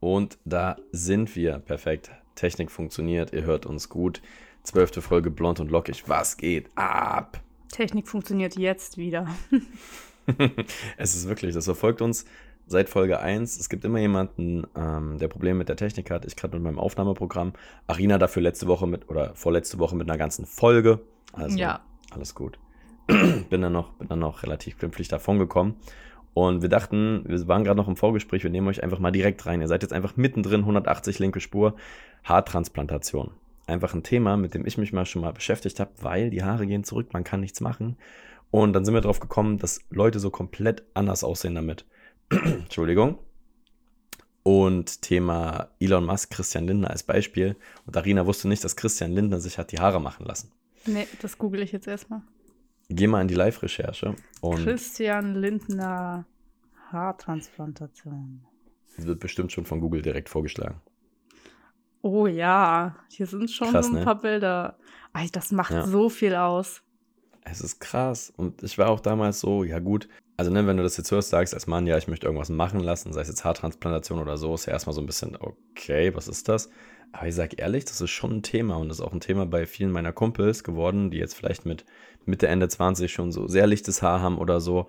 Und da sind wir. Perfekt. Technik funktioniert. Ihr hört uns gut. Zwölfte Folge blond und lockig. Was geht ab? Technik funktioniert jetzt wieder. es ist wirklich, das verfolgt uns seit Folge 1. Es gibt immer jemanden, ähm, der Probleme mit der Technik hat. Ich gerade mit meinem Aufnahmeprogramm. Arina dafür letzte Woche mit oder vorletzte Woche mit einer ganzen Folge. Also Ja. alles gut. bin dann noch, bin dann noch relativ glimpflich davon gekommen. Und wir dachten, wir waren gerade noch im Vorgespräch, wir nehmen euch einfach mal direkt rein. Ihr seid jetzt einfach mittendrin, 180 linke Spur, Haartransplantation. Einfach ein Thema, mit dem ich mich mal schon mal beschäftigt habe, weil die Haare gehen zurück, man kann nichts machen. Und dann sind wir drauf gekommen, dass Leute so komplett anders aussehen damit. Entschuldigung. Und Thema Elon Musk, Christian Lindner als Beispiel. Und Arina wusste nicht, dass Christian Lindner sich hat die Haare machen lassen. Nee, das google ich jetzt erstmal. Geh mal in die Live-Recherche und Christian Lindner Haartransplantation. wird bestimmt schon von Google direkt vorgeschlagen. Oh ja, hier sind schon Krass, so ein ne? paar Bilder. Ey, das macht Ja. so viel aus. Es ist krass. Und ich war auch damals so, ja gut. Also, ne, wenn du das jetzt hörst, sagst als Mann, ja, ich möchte irgendwas machen lassen, sei es jetzt Haartransplantation oder so, ist ja erstmal so ein bisschen, okay, was ist das? Aber ich sag ehrlich, das ist schon ein Thema und das ist auch ein Thema bei vielen meiner Kumpels geworden, die jetzt vielleicht mit Mitte, Ende 20 schon so sehr lichtes Haar haben oder so.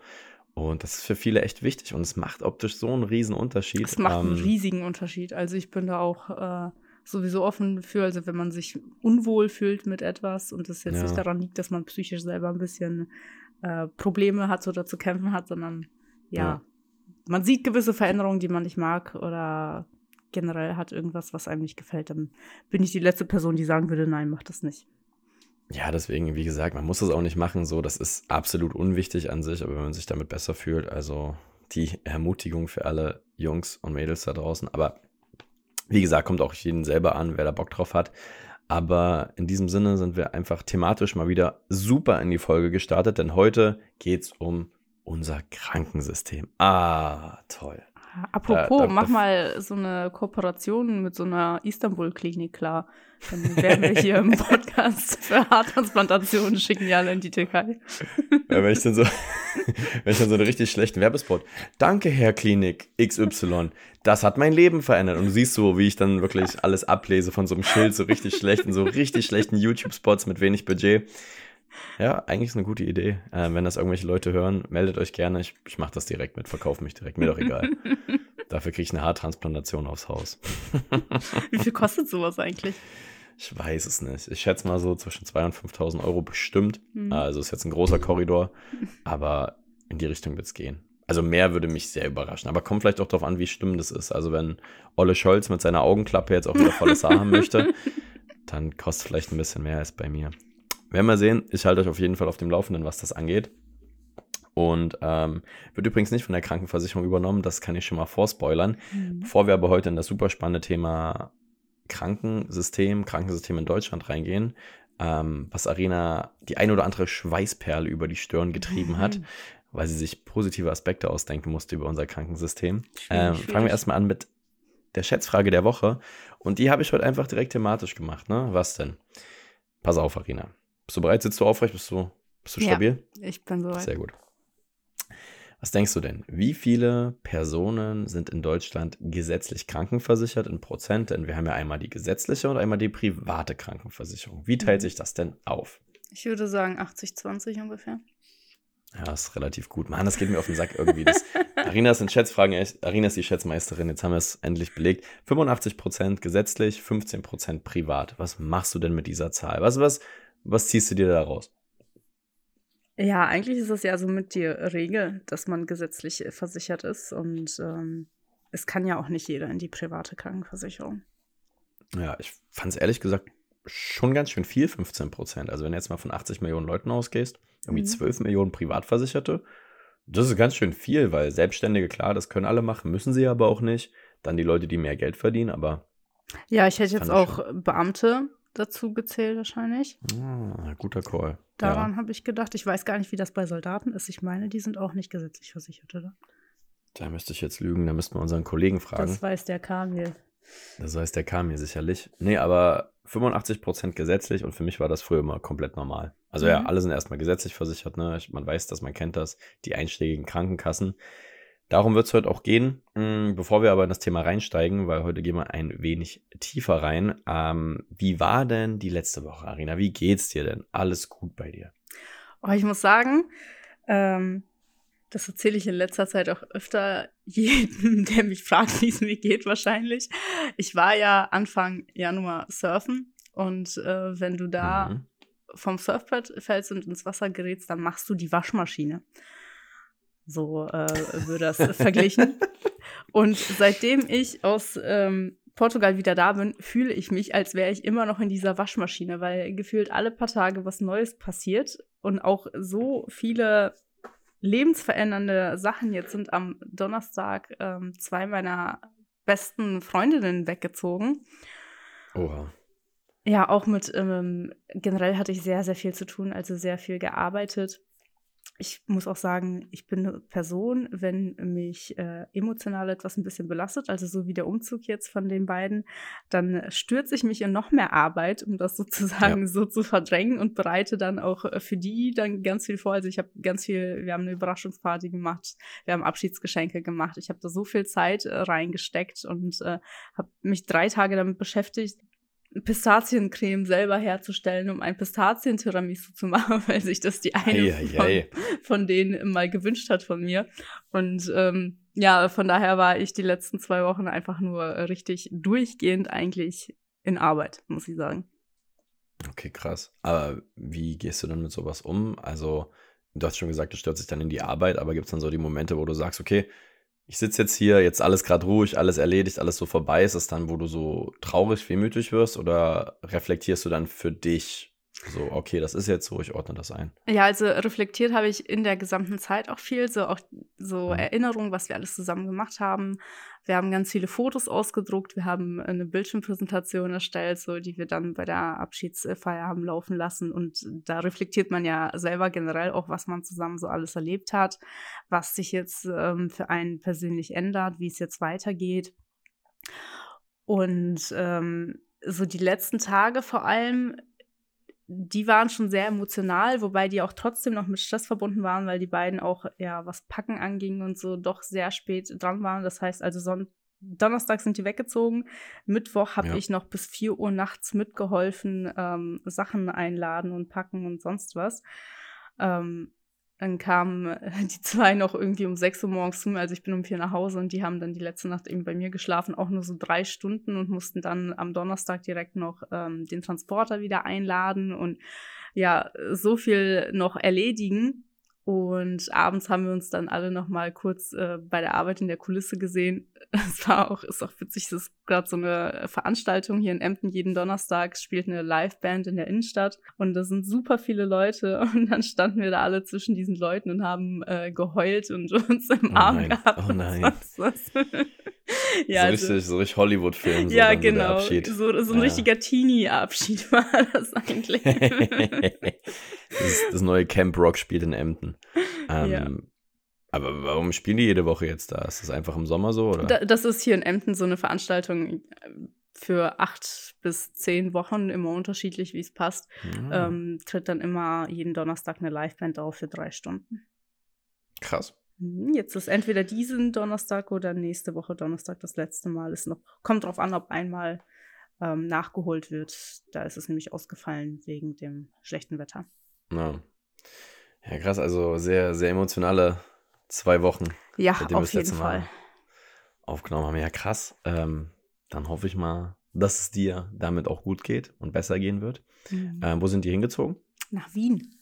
Und das ist für viele echt wichtig und es macht optisch so einen riesen Unterschied. Es macht einen Ähm, riesigen Unterschied. Also ich bin da auch äh, sowieso offen für, also wenn man sich unwohl fühlt mit etwas und es jetzt Ja. nicht daran liegt, dass man psychisch selber ein bisschen äh, Probleme hat oder zu kämpfen hat, sondern ja, Ja. man sieht gewisse Veränderungen, die man nicht mag oder generell hat irgendwas, was einem nicht gefällt, dann bin ich die letzte Person, die sagen würde, nein, mach das nicht. Ja, deswegen, wie gesagt, man muss das auch nicht machen, so, das ist absolut unwichtig an sich, aber wenn man sich damit besser fühlt, also die Ermutigung für alle Jungs und Mädels da draußen, aber wie gesagt, kommt auch jeden selber an, wer da Bock drauf hat. Aber in diesem Sinne sind wir einfach thematisch mal wieder super in die Folge gestartet, denn heute geht's um unser Krankensystem. Ah, toll. Apropos, da- mach da- mal so eine Kooperation mit so einer Istanbul-Klinik klar. Dann werden wir hier im Podcast für Haartransplantationen schicken alle in die Türkei. Ja, wenn ich dann so, wenn ich dann so einen richtig schlechten Werbespot. Danke, Herr Klinik XY. Das hat mein Leben verändert. Und du siehst so, wie ich dann wirklich alles ablese von so einem Schild, so richtig schlecht, in so richtig schlechten YouTube-Spots mit wenig Budget. Ja, eigentlich ist eine gute Idee. Äh, wenn das irgendwelche Leute hören, meldet euch gerne. Ich, ich mache das direkt mit, verkaufe mich direkt. Mir doch egal. Dafür kriege ich eine Haartransplantation aufs Haus. Wie viel kostet sowas eigentlich? Ich weiß es nicht. Ich schätze mal so zwischen 2.000 und 5.000 Euro bestimmt. Hm. Also ist jetzt ein großer Korridor, aber in die Richtung wird es gehen. Also mehr würde mich sehr überraschen. Aber kommt vielleicht auch darauf an, wie schlimm das ist. Also wenn Olle Scholz mit seiner Augenklappe jetzt auch wieder volles Haar haben möchte, dann kostet vielleicht ein bisschen mehr als bei mir. Werden wir sehen. Ich halte euch auf jeden Fall auf dem Laufenden, was das angeht. Und ähm, wird übrigens nicht von der Krankenversicherung übernommen, das kann ich schon mal vorspoilern. Hm. Bevor wir aber heute in das super spannende Thema Krankensystem, Krankensystem in Deutschland reingehen, ähm, was Arena die ein oder andere Schweißperle über die Stirn getrieben hat, Mhm. weil sie sich positive Aspekte ausdenken musste über unser Krankensystem. Ähm, fangen wir erstmal an mit der Schätzfrage der Woche. Und die habe ich heute einfach direkt thematisch gemacht. Ne? Was denn? Pass auf, Arena. Bist du bereit? Sitzt du aufrecht? Bist du, bist du Ja. stabil? Ich bin soweit. Sehr gut. Was denkst du denn? Wie viele Personen sind in Deutschland gesetzlich krankenversichert in Prozent? Denn wir haben ja einmal die gesetzliche und einmal die private Krankenversicherung. Wie teilt Mhm. sich das denn auf? Ich würde sagen 80-20 ungefähr. Ja, ist relativ gut. Mann, das geht mir auf den Sack irgendwie. Das, Arina ist in Schätzfragen, echt- Arina ist die Schätzmeisterin. Jetzt haben wir es endlich belegt. 85% gesetzlich, 15% privat. Was machst du denn mit dieser Zahl? Was, was, was ziehst du dir da raus? Ja, eigentlich ist es ja so mit die Regel, dass man gesetzlich äh, versichert ist und ähm, es kann ja auch nicht jeder in die private Krankenversicherung. Ja, ich fand es ehrlich gesagt schon ganz schön viel, 15 Prozent. Also wenn du jetzt mal von 80 Millionen Leuten ausgehst, irgendwie Mhm. 12 Millionen Privatversicherte, das ist ganz schön viel, weil Selbstständige, klar, das können alle machen, müssen sie aber auch nicht. Dann die Leute, die mehr Geld verdienen, aber Ja, ich hätte jetzt auch Beamte dazu gezählt wahrscheinlich. ah, guter Call. Daran Ja, habe ich gedacht. Ich weiß gar nicht, wie das bei Soldaten ist. Ich meine, die sind auch nicht gesetzlich versichert, oder? da müsste ich jetzt lügen, da müssten wir unseren Kollegen fragen. Das weiß der Kamil. Das heißt, der kam mir sicherlich. Nee, aber 85 Prozent gesetzlich und für mich war das früher immer komplett normal. Also ja, Mhm. alle sind erstmal gesetzlich versichert, ne? Man weiß das, man kennt das, die einschlägigen Krankenkassen. Darum wird es heute auch gehen. Hm, bevor wir aber in das Thema reinsteigen, weil heute gehen wir ein wenig tiefer rein. Ähm, wie war denn die letzte Woche, Arina? Wie geht's dir denn? Alles gut bei dir? Oh, ich muss sagen, ähm, das erzähle ich in letzter Zeit auch öfter jedem, der mich fragt, wie es mir geht, wahrscheinlich. Ich war ja Anfang Januar surfen und äh, wenn du da mhm. vom Surfbrett fällst und ins Wasser gerätst, dann machst du die Waschmaschine. So äh, würde das verglichen. Und seitdem ich aus ähm, Portugal wieder da bin, fühle ich mich, als wäre ich immer noch in dieser Waschmaschine, weil gefühlt alle paar Tage was Neues passiert und auch so viele lebensverändernde Sachen. Jetzt sind am Donnerstag ähm, zwei meiner besten Freundinnen weggezogen. Oha. Ja, auch mit, ähm, generell hatte ich sehr, sehr viel zu tun, also sehr viel gearbeitet ich muss auch sagen, ich bin eine Person, wenn mich äh, emotional etwas ein bisschen belastet, also so wie der Umzug jetzt von den beiden, dann stürze ich mich in noch mehr Arbeit, um das sozusagen ja. so zu verdrängen und bereite dann auch äh, für die dann ganz viel vor. Also ich habe ganz viel, wir haben eine Überraschungsparty gemacht, wir haben Abschiedsgeschenke gemacht. Ich habe da so viel Zeit äh, reingesteckt und äh, habe mich drei Tage damit beschäftigt, Pistaziencreme selber herzustellen, um ein Pistazien-Tiramisu zu machen, weil sich das die eine ei, von, ei. von, denen mal gewünscht hat von mir. Und ähm, ja, von daher war ich die letzten zwei Wochen einfach nur richtig durchgehend eigentlich in Arbeit, muss ich sagen. Okay, krass. Aber wie gehst du dann mit sowas um? Also, du hast schon gesagt, du stürzt dich dann in die Arbeit, aber gibt es dann so die Momente, wo du sagst, okay, ich sitze jetzt hier, jetzt alles gerade ruhig, alles erledigt, alles so vorbei. Ist es dann, wo du so traurig, wehmütig wirst oder reflektierst du dann für dich so, okay, das ist jetzt so, ich ordne das ein. Ja, also reflektiert habe ich in der gesamten Zeit auch viel, so auch so mhm. Erinnerungen, was wir alles zusammen gemacht haben. Wir haben ganz viele Fotos ausgedruckt, wir haben eine Bildschirmpräsentation erstellt, so die wir dann bei der Abschiedsfeier haben laufen lassen. Und da reflektiert man ja selber generell auch, was man zusammen so alles erlebt hat, was sich jetzt ähm, für einen persönlich ändert, wie es jetzt weitergeht. Und ähm, so die letzten Tage vor allem die waren schon sehr emotional, wobei die auch trotzdem noch mit Stress verbunden waren, weil die beiden auch, ja, was Packen anging und so, doch sehr spät dran waren. Das heißt also, Son Donnerstag sind die weggezogen. Mittwoch habe ja. ich noch bis 4 Uhr nachts mitgeholfen, ähm, Sachen einladen und packen und sonst was. Ähm, dann kamen äh, die zwei noch irgendwie um 6 Uhr morgens zu mir, also ich bin um vier nach Hause und die haben dann die letzte Nacht eben bei mir geschlafen, auch nur so drei Stunden und mussten dann am Donnerstag direkt noch ähm, den Transporter wieder einladen und ja, so viel noch erledigen. Und abends haben wir uns dann alle noch mal kurz äh, bei der Arbeit in der Kulisse gesehen. Es war auch, ist auch witzig, es ist gerade so eine Veranstaltung hier in Emden. Jeden Donnerstag spielt eine Liveband in der Innenstadt und da sind super viele Leute und dann standen wir da alle zwischen diesen Leuten und haben äh, geheult und uns im oh Arm nein. gehabt. Oh nein. ja, so, also, richtig, so richtig Hollywood-Film. So ja, genau. So, so ein ja. richtiger Teenie-Abschied war das eigentlich. das, das, neue Camp Rock spielt in Emden. Ähm, ja. Aber warum spielen die jede Woche jetzt da? Ist das einfach im Sommer so? Oder? Da, das ist hier in Emden so eine Veranstaltung äh, für acht bis zehn Wochen, immer unterschiedlich, wie es passt. Ja. Ähm, tritt dann immer jeden Donnerstag eine Liveband auf für drei Stunden. Krass. Mhm, jetzt ist entweder diesen Donnerstag oder nächste Woche Donnerstag das letzte Mal. Es noch, kommt drauf an, ob einmal ähm, nachgeholt wird. Da ist es nämlich ausgefallen wegen dem schlechten Wetter. Ja. ja, krass. Also sehr, sehr emotionale zwei Wochen. Ja, auf jeden Fall. Aufgenommen haben. Ja, krass. Ähm, dann hoffe ich mal, dass es dir damit auch gut geht und besser gehen wird. Mhm. Ähm, wo sind die hingezogen? Nach Wien.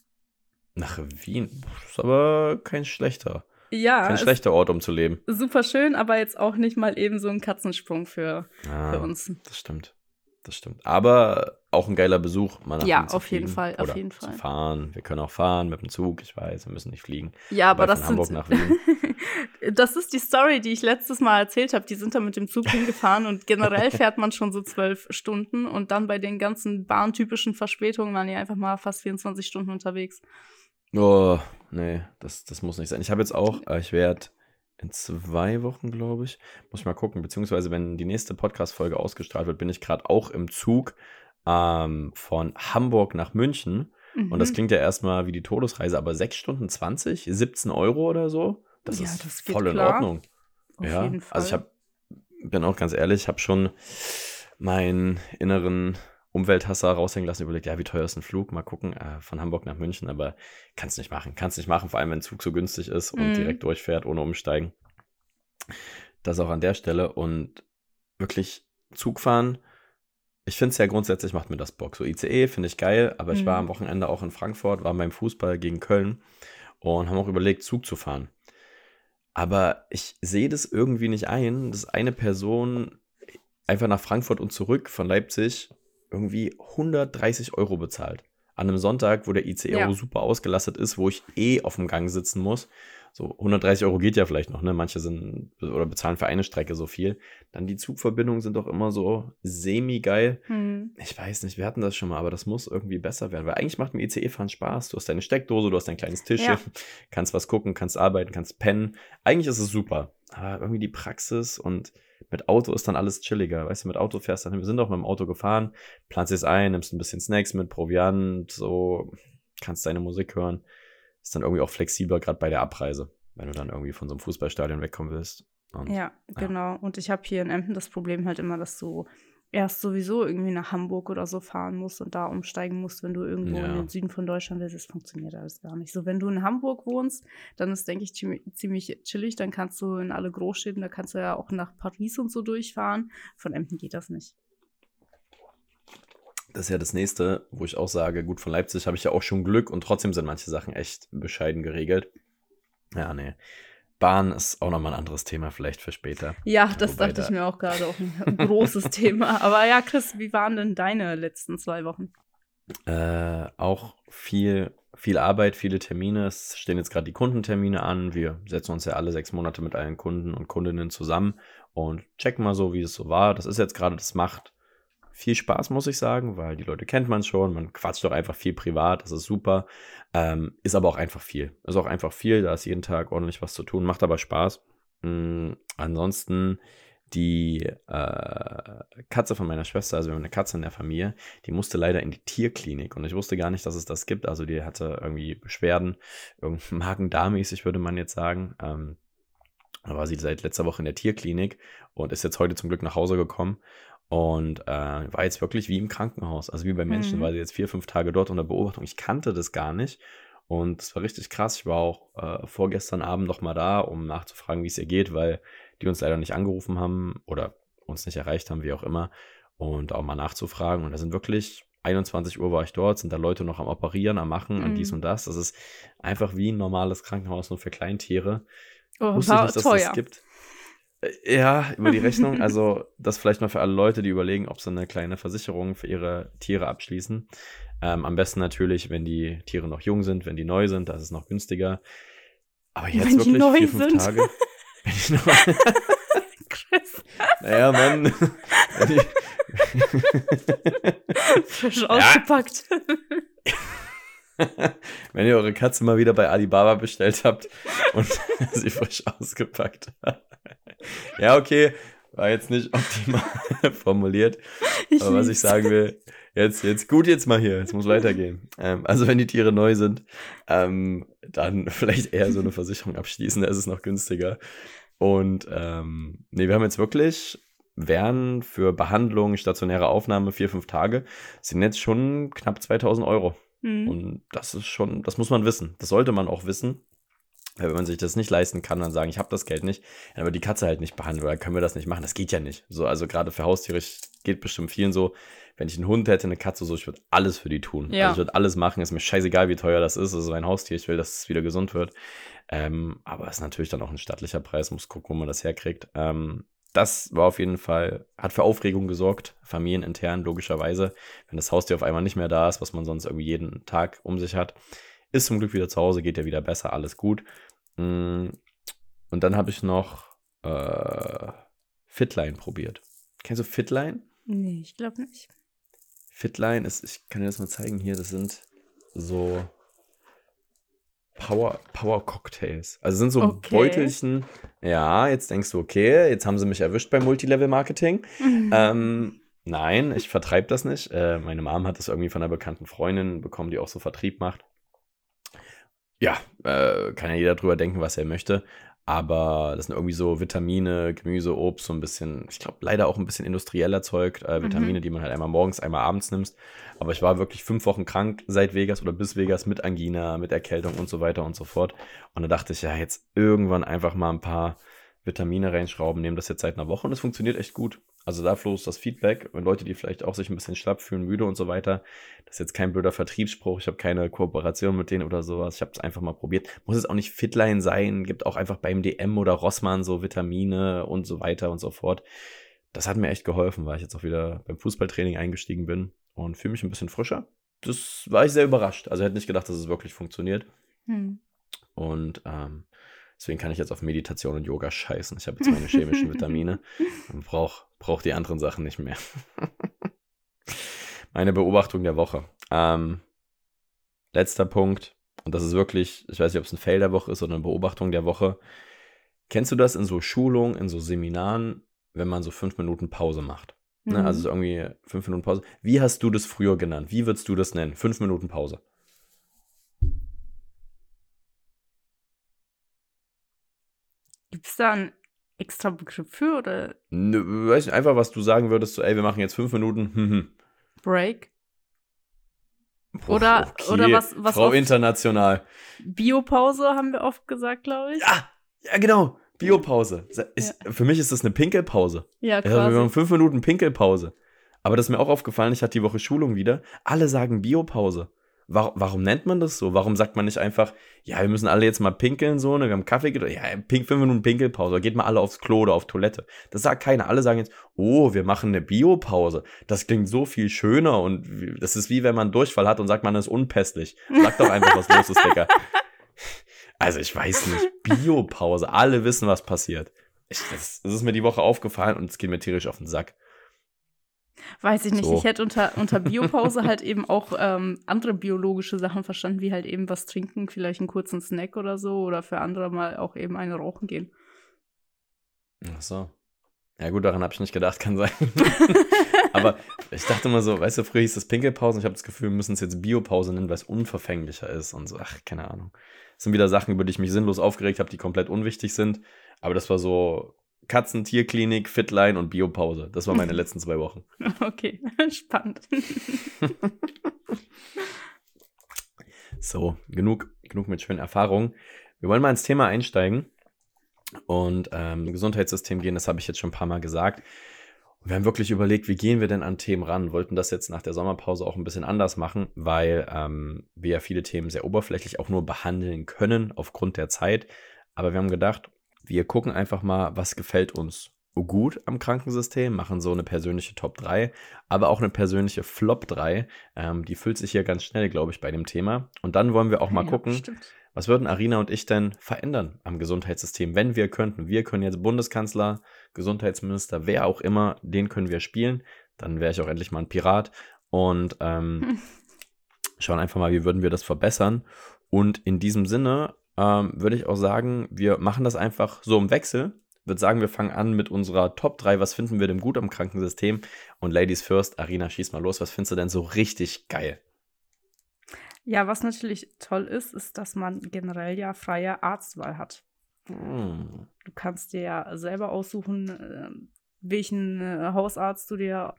Nach Wien? Das ist aber kein schlechter. Ja. Kein schlechter Ort, um zu leben. Super schön, aber jetzt auch nicht mal eben so ein Katzensprung für, ah, für uns. Das stimmt. Das stimmt. Aber auch ein geiler Besuch. Mal nach ja, auf jeden Fall, auf jeden Fall. fahren. Wir können auch fahren mit dem Zug. Ich weiß, wir müssen nicht fliegen. Ja, aber das Hamburg sind, nach Wien. das ist die Story, die ich letztes Mal erzählt habe. Die sind da mit dem Zug hingefahren und generell fährt man schon so zwölf Stunden und dann bei den ganzen bahntypischen Verspätungen waren die einfach mal fast 24 Stunden unterwegs. Oh, nee, das, das muss nicht sein. Ich habe jetzt auch, äh, ich werde in zwei Wochen, glaube ich, muss ich mal gucken, beziehungsweise wenn die nächste Podcast-Folge ausgestrahlt wird, bin ich gerade auch im Zug ähm, von Hamburg nach München. Mhm. Und das mhm. klingt ja erstmal wie die Todesreise, aber 6 Stunden 20, 17 Euro oder so. Das Ja, ist das voll in klar. Ordnung. Auf ja, jeden Fall. also ich hab, bin auch ganz ehrlich, ich habe schon meinen inneren Umwelthasser raushängen lassen, überlegt, ja, wie teuer ist ein Flug? Mal gucken, äh, von Hamburg nach München, aber kannst nicht machen. Kannst nicht machen, vor allem wenn ein Zug so günstig ist und Mhm. direkt durchfährt, ohne umsteigen. Das auch an der Stelle und wirklich Zug fahren. Ich finde es ja grundsätzlich macht mir das Bock. So ICE finde ich geil, aber ich war Mhm. am Wochenende auch in Frankfurt, war beim Fußball gegen Köln und haben auch überlegt, Zug zu fahren. Aber ich sehe das irgendwie nicht ein, dass eine Person einfach nach Frankfurt und zurück von Leipzig irgendwie 130 Euro bezahlt. An einem Sonntag, wo der ICE Ja. super ausgelastet ist, wo ich eh auf dem Gang sitzen muss. So 130 Euro geht ja vielleicht noch, ne? Manche sind oder bezahlen für eine Strecke so viel. Dann die Zugverbindungen sind doch immer so semi-geil. Hm. Ich weiß nicht, wir hatten das schon mal, aber das muss irgendwie besser werden, weil eigentlich macht mir ICE-Fahren Spaß. Du hast deine Steckdose, du hast dein kleines Tischchen, Ja. kannst was gucken, kannst arbeiten, kannst pennen. Eigentlich ist es super, aber irgendwie die Praxis und mit Auto ist dann alles chilliger. Weißt du, mit Auto fährst dann, wir sind auch mit dem Auto gefahren, planst es ein, nimmst ein bisschen Snacks mit, Proviant, so, kannst deine Musik hören. Ist dann irgendwie auch flexibler, gerade bei der Abreise, wenn du dann irgendwie von so einem Fußballstadion wegkommen willst. Und Ja, genau. Und ich habe hier in Emden das Problem halt immer, dass du erst sowieso irgendwie nach Hamburg oder so fahren musst und da umsteigen musst, wenn du irgendwo in Ja. den Süden von Deutschland willst. Das funktioniert alles gar nicht. So, wenn du in Hamburg wohnst, dann ist, denke ich, ziemlich, ziemlich chillig. Dann kannst du in alle Großstädten, da kannst du ja auch nach Paris und so durchfahren. Von Emden geht das nicht. Das ist ja das nächste, wo ich auch sage, gut, von Leipzig habe ich ja auch schon Glück und trotzdem sind manche Sachen echt bescheiden geregelt. Ja, nee. Bahn ist auch nochmal ein anderes Thema, vielleicht für später. Ja, das Wobei dachte ich da- mir auch gerade, auch ein großes Thema. Aber ja, Chris, wie waren denn deine letzten zwei Wochen? Äh, auch viel, viel Arbeit, viele Termine. Es stehen jetzt gerade die Kundentermine an. Wir setzen uns ja alle sechs Monate mit allen Kunden und Kundinnen zusammen und checken mal so, wie es so war. Das ist jetzt gerade, das macht viel Spaß, muss ich sagen, weil die Leute kennt man schon. Man quatscht doch einfach viel privat. Das ist super. Ähm, ist aber auch einfach viel. Ist auch einfach viel. Da ist jeden Tag ordentlich was zu tun. Macht aber Spaß. Mm, ansonsten die äh, Katze von meiner Schwester, also wir haben eine Katze in der Familie, die musste leider in die Tierklinik und ich wusste gar nicht, dass es das gibt. Also die hatte irgendwie Beschwerden, irgendein Magen-Darm-mäßig würde man jetzt sagen. Ähm, da war sie seit letzter Woche in der Tierklinik und ist jetzt heute zum Glück nach Hause gekommen und äh, war jetzt wirklich wie im Krankenhaus, also wie bei Menschen, Mhm. war sie jetzt vier, fünf Tage dort unter Beobachtung. Ich kannte das gar nicht und es war richtig krass. Ich war auch äh, vorgestern Abend noch mal da, um nachzufragen, wie es ihr geht, weil die uns leider nicht angerufen haben oder uns nicht erreicht haben, wie auch immer, und auch mal nachzufragen. Und da sind wirklich 21 Uhr war ich dort, sind da Leute noch am Operieren, am Machen, an dies Mhm. und das. Das ist einfach wie ein normales Krankenhaus, nur für Kleintiere. Oh, Wusste ich nicht, dass teuer. das gibt. Äh, Ja, über die Rechnung. Also, das vielleicht mal für alle Leute, die überlegen, ob sie eine kleine Versicherung für ihre Tiere abschließen. Ähm, am besten natürlich, wenn die Tiere noch jung sind, wenn die neu sind, das ist noch günstiger. Aber jetzt Wenn die wirklich neu vier, fünf sind. Tage. Wenn die neu, Chris, naja, Mann. Wenn die, frisch ausgepackt. wenn ihr eure Katze mal wieder bei Alibaba bestellt habt und sie frisch ausgepackt. Ja, okay, war jetzt nicht optimal formuliert. Ich Aber was ich sagen will, jetzt, jetzt gut jetzt mal hier, jetzt muss weitergehen. Ähm, also wenn die Tiere neu sind, ähm, dann vielleicht eher so eine Versicherung abschließen, da ist es noch günstiger. Und ähm, nee, wir haben jetzt wirklich, wären für Behandlung, stationäre Aufnahme vier, fünf Tage, sind jetzt schon knapp 2000 Euro. Mhm. Und das ist schon, das muss man wissen. Das sollte man auch wissen. Weil Wenn man sich das nicht leisten kann, dann sagen, ich habe das Geld nicht, dann aber die Katze halt nicht behandeln, oder können wir das nicht machen. Das geht ja nicht. So, also gerade für Haustiere geht bestimmt vielen so. Wenn ich einen Hund hätte, eine Katze, so, ich würde alles für die tun. Ja. Also ich würde alles machen. Ist mir scheißegal, wie teuer das ist. Also ein Haustier, ich will, dass es wieder gesund wird. Ähm, aber es ist natürlich dann auch ein stattlicher Preis, muss gucken, wo man das herkriegt. Ähm, das war auf jeden Fall, hat für Aufregung gesorgt, familienintern, logischerweise. Wenn das Haustier auf einmal nicht mehr da ist, was man sonst irgendwie jeden Tag um sich hat, ist zum Glück wieder zu Hause, geht ja wieder besser, alles gut. Mm, Und dann habe ich noch äh, Fitline probiert. Kennst du Fitline? Nee, ich glaube nicht. Fitline ist, ich kann dir das mal zeigen hier, das sind so Power, Power Cocktails. Also sind so Okay. Beutelchen. Ja, jetzt denkst du, okay, jetzt haben sie mich erwischt beim Multilevel-Marketing. Ähm, nein, ich vertreibe das nicht. Äh, meine Mom hat das irgendwie von einer bekannten Freundin bekommen, die auch so Vertrieb macht. Ja, äh, kann ja jeder drüber denken, was er möchte. Aber das sind irgendwie so Vitamine, Gemüse, Obst, so ein bisschen, ich glaube, leider auch ein bisschen industriell erzeugt. Äh, Vitamine, mhm. die man halt einmal morgens, einmal abends nimmst. Aber ich war wirklich fünf Wochen krank seit Vegas oder bis Vegas mit Angina, mit Erkältung und so weiter und so fort. Und da dachte ich, ja, jetzt irgendwann einfach mal ein paar Vitamine reinschrauben, nehmen das jetzt seit einer Woche und es funktioniert echt gut. Also da floß das Feedback, wenn Leute, die vielleicht auch sich ein bisschen schlapp fühlen, müde und so weiter, das ist jetzt kein blöder Vertriebsspruch, ich habe keine Kooperation mit denen oder sowas, ich habe es einfach mal probiert. Muss es auch nicht Fitline sein, gibt auch einfach beim DM oder Rossmann so Vitamine und so weiter und so fort. Das hat mir echt geholfen, weil ich jetzt auch wieder beim Fußballtraining eingestiegen bin und fühle mich ein bisschen frischer. Das war ich sehr überrascht. Also ich hätte nicht gedacht, dass es wirklich funktioniert. Hm. Und ähm, Deswegen kann ich jetzt auf Meditation und Yoga scheißen. Ich habe jetzt meine chemischen Vitamine und brauche brauch die anderen Sachen nicht mehr. meine Beobachtung der Woche. Ähm, letzter Punkt. Und das ist wirklich, ich weiß nicht, ob es ein Fail der Woche ist oder eine Beobachtung der Woche. Kennst du das in so Schulungen, in so Seminaren, wenn man so fünf Minuten Pause macht? Ne? Mhm. Ne? Also so irgendwie fünf Minuten Pause. Wie hast du das früher genannt? Wie würdest du das nennen? Fünf Minuten Pause. Gibt es da einen extra Begriff für oder? Nö, weiß nicht, einfach, was du sagen würdest, so, ey, wir machen jetzt fünf Minuten. Hm, hm. Break. Oder, okay. oder was, was Frau international. Biopause haben wir oft gesagt, glaube ich. Ja, ja, genau. Biopause. Ja. Für mich ist das eine Pinkelpause. Ja, quasi. Ja, wir machen fünf Minuten Pinkelpause. Aber das ist mir auch aufgefallen, ich hatte die Woche Schulung wieder. Alle sagen Biopause. Warum, warum nennt man das so? Warum sagt man nicht einfach, ja, wir müssen alle jetzt mal pinkeln, so, ne? Wir haben Kaffee getrunken, ja, pink, fünf Minuten Pinkelpause, geht mal alle aufs Klo oder auf Toilette. Das sagt keiner. Alle sagen jetzt, oh, wir machen eine Biopause. Das klingt so viel schöner und das ist wie wenn man Durchfall hat und sagt, man ist unpässlich. Sag doch einfach, was los ist, Digga. Also, ich weiß nicht. Biopause. Alle wissen, was passiert. Ich, das, das ist mir die Woche aufgefallen und es geht mir tierisch auf den Sack. Weiß ich nicht. So. Ich hätte unter, unter Biopause halt eben auch ähm, andere biologische Sachen verstanden, wie halt eben was trinken, vielleicht einen kurzen Snack oder so oder für andere mal auch eben eine rauchen gehen. Ach so. Ja gut, daran habe ich nicht gedacht, kann sein. Aber ich dachte immer so, weißt du, früher hieß das Pinkelpause und ich habe das Gefühl, wir müssen es jetzt Biopause nennen, weil es unverfänglicher ist und so. Ach, keine Ahnung. Das sind wieder Sachen, über die ich mich sinnlos aufgeregt habe, die komplett unwichtig sind. Aber das war so Katzen, Tierklinik, Fitline und Biopause. Das waren meine letzten zwei Wochen. Okay, spannend. so, genug, genug mit schönen Erfahrungen. Wir wollen mal ins Thema einsteigen und ähm, Gesundheitssystem gehen, das habe ich jetzt schon ein paar Mal gesagt. wir haben wirklich überlegt, wie gehen wir denn an Themen ran? Wollten das jetzt nach der Sommerpause auch ein bisschen anders machen, weil ähm, wir ja viele Themen sehr oberflächlich auch nur behandeln können aufgrund der Zeit. Aber wir haben gedacht, wir gucken einfach mal, was gefällt uns gut am Krankensystem, machen so eine persönliche Top 3, aber auch eine persönliche Flop 3. Ähm, die füllt sich hier ganz schnell, glaube ich, bei dem Thema. Und dann wollen wir auch mal ja, gucken, stimmt. was würden Arina und ich denn verändern am Gesundheitssystem, wenn wir könnten. Wir können jetzt Bundeskanzler, Gesundheitsminister, wer auch immer, den können wir spielen. Dann wäre ich auch endlich mal ein Pirat. Und ähm, schauen einfach mal, wie würden wir das verbessern. Und in diesem Sinne ähm, würde ich auch sagen, wir machen das einfach so im Wechsel. Ich würde sagen, wir fangen an mit unserer Top 3. Was finden wir denn gut am Krankensystem? Und Ladies first, Arina, schieß mal los. Was findest du denn so richtig geil? Ja, was natürlich toll ist, ist, dass man generell ja freie Arztwahl hat. Hm. Du kannst dir ja selber aussuchen, ähm, welchen äh, Hausarzt du dir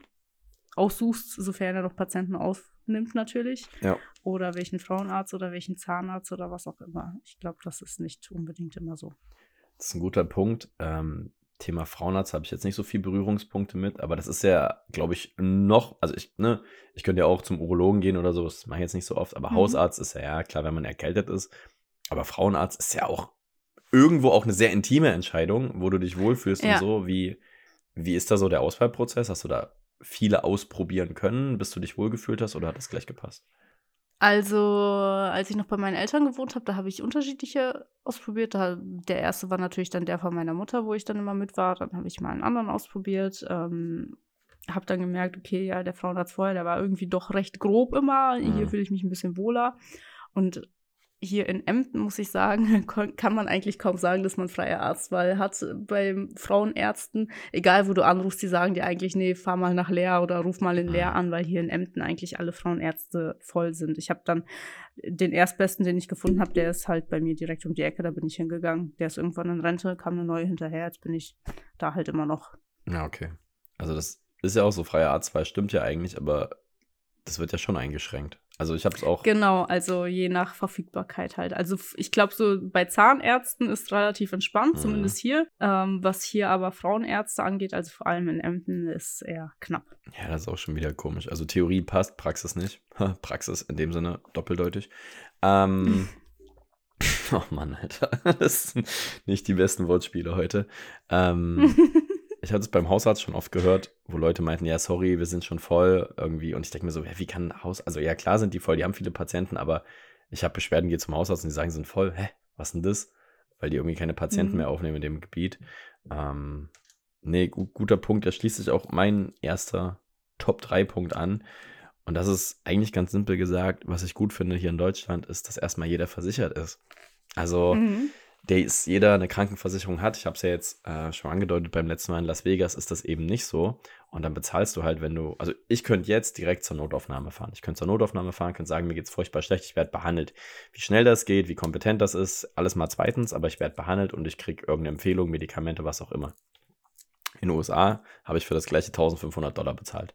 aussuchst, sofern er noch Patienten aufnimmt natürlich. Ja. Oder welchen Frauenarzt oder welchen Zahnarzt oder was auch immer. Ich glaube, das ist nicht unbedingt immer so. Das ist ein guter Punkt. Ähm, Thema Frauenarzt habe ich jetzt nicht so viel Berührungspunkte mit, aber das ist ja, glaube ich, noch, also ich, ne, ich könnte ja auch zum Urologen gehen oder so, das mache ich jetzt nicht so oft, aber mhm. Hausarzt ist ja, ja klar, wenn man erkältet ist. Aber Frauenarzt ist ja auch irgendwo auch eine sehr intime Entscheidung, wo du dich wohlfühlst ja. und so. Wie, wie ist da so der Auswahlprozess? Hast du da viele ausprobieren können, bis du dich wohlgefühlt hast oder hat das gleich gepasst? Also, als ich noch bei meinen Eltern gewohnt habe, da habe ich unterschiedliche ausprobiert. Da, der erste war natürlich dann der von meiner Mutter, wo ich dann immer mit war. Dann habe ich mal einen anderen ausprobiert. Ähm, habe dann gemerkt, okay, ja, der Frauenarzt vorher, der war irgendwie doch recht grob immer. Mhm. Hier fühle ich mich ein bisschen wohler. Und hier in Emden, muss ich sagen, kann man eigentlich kaum sagen, dass man freier Arzt, weil hat bei Frauenärzten, egal wo du anrufst, die sagen dir eigentlich, nee, fahr mal nach Leer oder ruf mal in Leer an, weil hier in Emden eigentlich alle Frauenärzte voll sind. Ich habe dann den erstbesten, den ich gefunden habe, der ist halt bei mir direkt um die Ecke, da bin ich hingegangen. Der ist irgendwann in Rente, kam eine neue hinterher, jetzt bin ich da halt immer noch. Ja, okay. Also das ist ja auch so, freier Arzt, weil stimmt ja eigentlich, aber das wird ja schon eingeschränkt. Also ich habe es auch. Genau, also je nach Verfügbarkeit halt. Also ich glaube, so bei Zahnärzten ist relativ entspannt, mhm. zumindest hier. Ähm, was hier aber Frauenärzte angeht, also vor allem in Emden, ist eher knapp. Ja, das ist auch schon wieder komisch. Also Theorie passt, Praxis nicht. Praxis in dem Sinne doppeldeutig. Ähm. oh Mann, Alter. Das sind nicht die besten Wortspiele heute. Ähm. ich hatte es beim Hausarzt schon oft gehört, wo Leute meinten, ja, sorry, wir sind schon voll irgendwie. Und ich denke mir so, ja, wie kann ein Haus, also ja, klar sind die voll, die haben viele Patienten, aber ich habe Beschwerden, gehe zum Hausarzt und die sagen, sind voll. Hä, was denn das? Weil die irgendwie keine Patienten mhm. mehr aufnehmen in dem Gebiet. Ähm, nee, gu guter Punkt. Da schließt sich auch mein erster Top-3-Punkt an. Und das ist eigentlich ganz simpel gesagt, was ich gut finde hier in Deutschland, ist, dass erstmal jeder versichert ist. Also, mhm dass jeder eine Krankenversicherung hat. Ich habe es ja jetzt äh, schon angedeutet, beim letzten Mal in Las Vegas ist das eben nicht so. Und dann bezahlst du halt, wenn du, also ich könnte jetzt direkt zur Notaufnahme fahren. Ich könnte zur Notaufnahme fahren, könnte sagen, mir geht es furchtbar schlecht, ich werde behandelt. Wie schnell das geht, wie kompetent das ist, alles mal zweitens, aber ich werde behandelt und ich kriege irgendeine Empfehlung, Medikamente, was auch immer. In den USA habe ich für das gleiche 1500 Dollar bezahlt.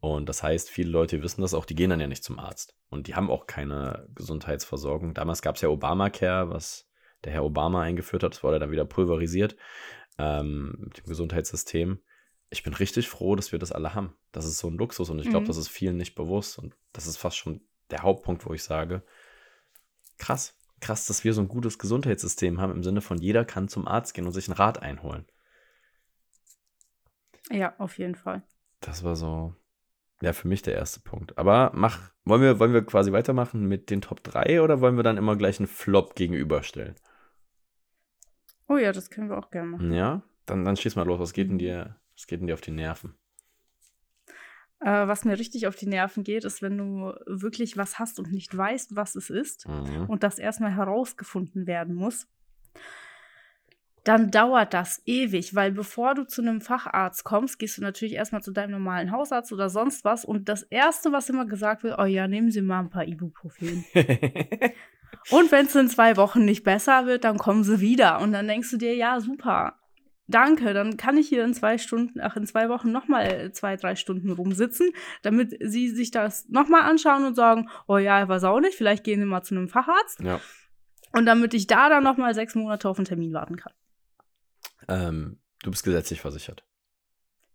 Und das heißt, viele Leute wissen das auch, die gehen dann ja nicht zum Arzt. Und die haben auch keine Gesundheitsversorgung. Damals gab es ja Obamacare, was der Herr Obama eingeführt hat. Das wurde dann wieder pulverisiert ähm, mit dem Gesundheitssystem. Ich bin richtig froh, dass wir das alle haben. Das ist so ein Luxus und ich glaube, mhm. das ist vielen nicht bewusst. Und das ist fast schon der Hauptpunkt, wo ich sage, krass, krass, dass wir so ein gutes Gesundheitssystem haben, im Sinne von jeder kann zum Arzt gehen und sich einen Rat einholen. Ja, auf jeden Fall. Das war so, ja, für mich der erste Punkt. Aber mach, wollen wir, wollen wir quasi weitermachen mit den Top 3 oder wollen wir dann immer gleich einen Flop gegenüberstellen? Oh ja, das können wir auch gerne machen. Ja, dann, dann schieß mal los. Was geht denn dir, was geht denn dir auf die Nerven? Äh, was mir richtig auf die Nerven geht, ist, wenn du wirklich was hast und nicht weißt, was es ist mhm. und das erstmal herausgefunden werden muss. Dann dauert das ewig, weil bevor du zu einem Facharzt kommst, gehst du natürlich erstmal zu deinem normalen Hausarzt oder sonst was. Und das Erste, was immer gesagt wird, oh ja, nehmen Sie mal ein paar Ibuprofen. Und wenn es in zwei Wochen nicht besser wird, dann kommen sie wieder. Und dann denkst du dir, ja, super. Danke, dann kann ich hier in zwei Stunden, ach, in zwei Wochen nochmal zwei, drei Stunden rumsitzen, damit sie sich das nochmal anschauen und sagen, oh ja, weiß auch nicht, vielleicht gehen sie mal zu einem Facharzt. Ja. Und damit ich da dann nochmal sechs Monate auf einen Termin warten kann. Ähm, du bist gesetzlich versichert.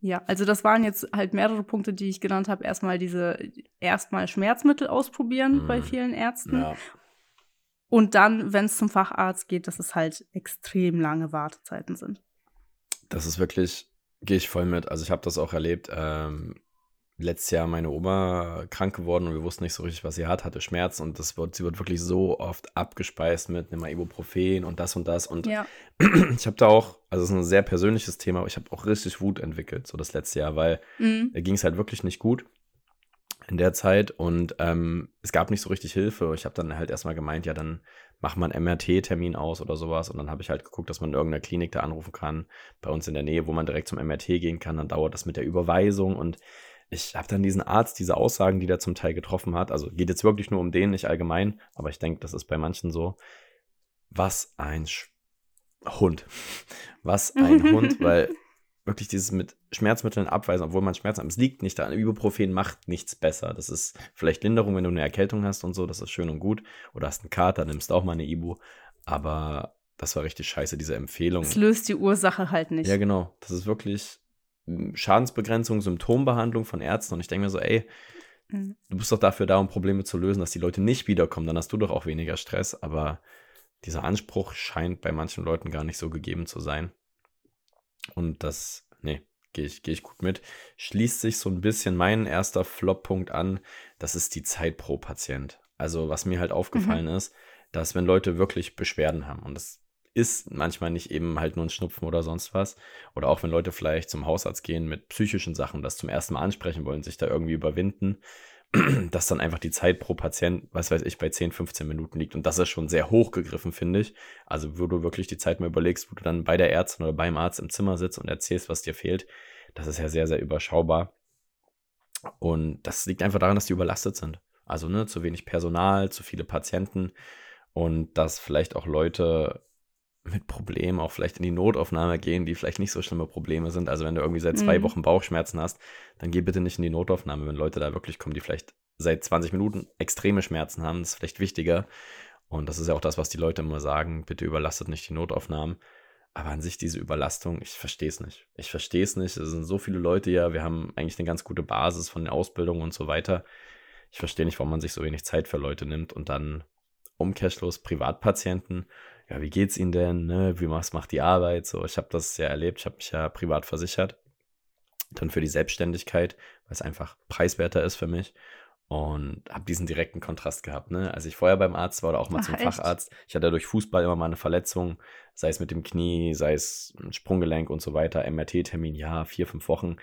Ja, also das waren jetzt halt mehrere Punkte, die ich genannt habe. Erstmal diese, erstmal Schmerzmittel ausprobieren mhm. bei vielen Ärzten. Ja. Und dann, wenn es zum Facharzt geht, dass es halt extrem lange Wartezeiten sind. Das ist wirklich, gehe ich voll mit. Also ich habe das auch erlebt. Ähm, letztes Jahr meine Oma krank geworden und wir wussten nicht so richtig, was sie hat, hatte Schmerz und das wird, sie wird wirklich so oft abgespeist mit einem Ibuprofen und das und das. Und ja. ich habe da auch, also es ist ein sehr persönliches Thema, aber ich habe auch richtig Wut entwickelt, so das letzte Jahr, weil mhm. da ging es halt wirklich nicht gut in der Zeit und ähm, es gab nicht so richtig Hilfe. Ich habe dann halt erstmal gemeint, ja, dann mach mal einen MRT-Termin aus oder sowas und dann habe ich halt geguckt, dass man in irgendeiner Klinik da anrufen kann, bei uns in der Nähe, wo man direkt zum MRT gehen kann. Dann dauert das mit der Überweisung und ich habe dann diesen Arzt, diese Aussagen, die der zum Teil getroffen hat, also geht jetzt wirklich nur um den, nicht allgemein, aber ich denke, das ist bei manchen so. Was ein Sch Hund. Was ein Hund, weil wirklich dieses mit Schmerzmitteln abweisen, obwohl man Schmerzen hat. Es liegt nicht da. Ibuprofen macht nichts besser. Das ist vielleicht Linderung, wenn du eine Erkältung hast und so, das ist schön und gut. Oder hast einen Kater, nimmst auch mal eine Ibu. Aber das war richtig scheiße, diese Empfehlung. Es löst die Ursache halt nicht. Ja, genau. Das ist wirklich hm, Schadensbegrenzung, Symptombehandlung von Ärzten. Und ich denke mir so, ey, mhm. du bist doch dafür da, um Probleme zu lösen, dass die Leute nicht wiederkommen. Dann hast du doch auch weniger Stress. Aber dieser Anspruch scheint bei manchen Leuten gar nicht so gegeben zu sein. Und das, nee, gehe ich, geh ich gut mit. Schließt sich so ein bisschen mein erster Flop-Punkt an. Das ist die Zeit pro Patient. Also, was mir halt aufgefallen mhm. ist, dass wenn Leute wirklich Beschwerden haben und das ist manchmal nicht eben halt nur ein Schnupfen oder sonst was. Oder auch wenn Leute vielleicht zum Hausarzt gehen mit psychischen Sachen, das zum ersten Mal ansprechen wollen, sich da irgendwie überwinden, dass dann einfach die Zeit pro Patient, was weiß ich, bei 10, 15 Minuten liegt. Und das ist schon sehr hoch gegriffen, finde ich. Also, wo du wirklich die Zeit mal überlegst, wo du dann bei der Ärztin oder beim Arzt im Zimmer sitzt und erzählst, was dir fehlt, das ist ja sehr, sehr überschaubar. Und das liegt einfach daran, dass die überlastet sind. Also, ne, zu wenig Personal, zu viele Patienten und dass vielleicht auch Leute mit Problemen auch vielleicht in die Notaufnahme gehen, die vielleicht nicht so schlimme Probleme sind. Also wenn du irgendwie seit zwei mhm. Wochen Bauchschmerzen hast, dann geh bitte nicht in die Notaufnahme, wenn Leute da wirklich kommen, die vielleicht seit 20 Minuten extreme Schmerzen haben. Das ist vielleicht wichtiger. Und das ist ja auch das, was die Leute immer sagen. Bitte überlastet nicht die Notaufnahmen. Aber an sich diese Überlastung, ich verstehe es nicht. Ich verstehe es nicht. Es sind so viele Leute ja. Wir haben eigentlich eine ganz gute Basis von den Ausbildungen und so weiter. Ich verstehe nicht, warum man sich so wenig Zeit für Leute nimmt und dann umkehrschluss Privatpatienten ja, wie geht's Ihnen denn? Ne? Wie was macht die Arbeit? So, ich habe das ja erlebt, ich habe mich ja privat versichert. Dann für die Selbstständigkeit, weil es einfach preiswerter ist für mich. Und habe diesen direkten Kontrast gehabt. Ne? Als ich vorher beim Arzt war oder auch mal Ach, zum echt? Facharzt, ich hatte durch Fußball immer mal eine Verletzung, sei es mit dem Knie, sei es ein Sprunggelenk und so weiter. MRT-Termin, ja, vier, fünf Wochen.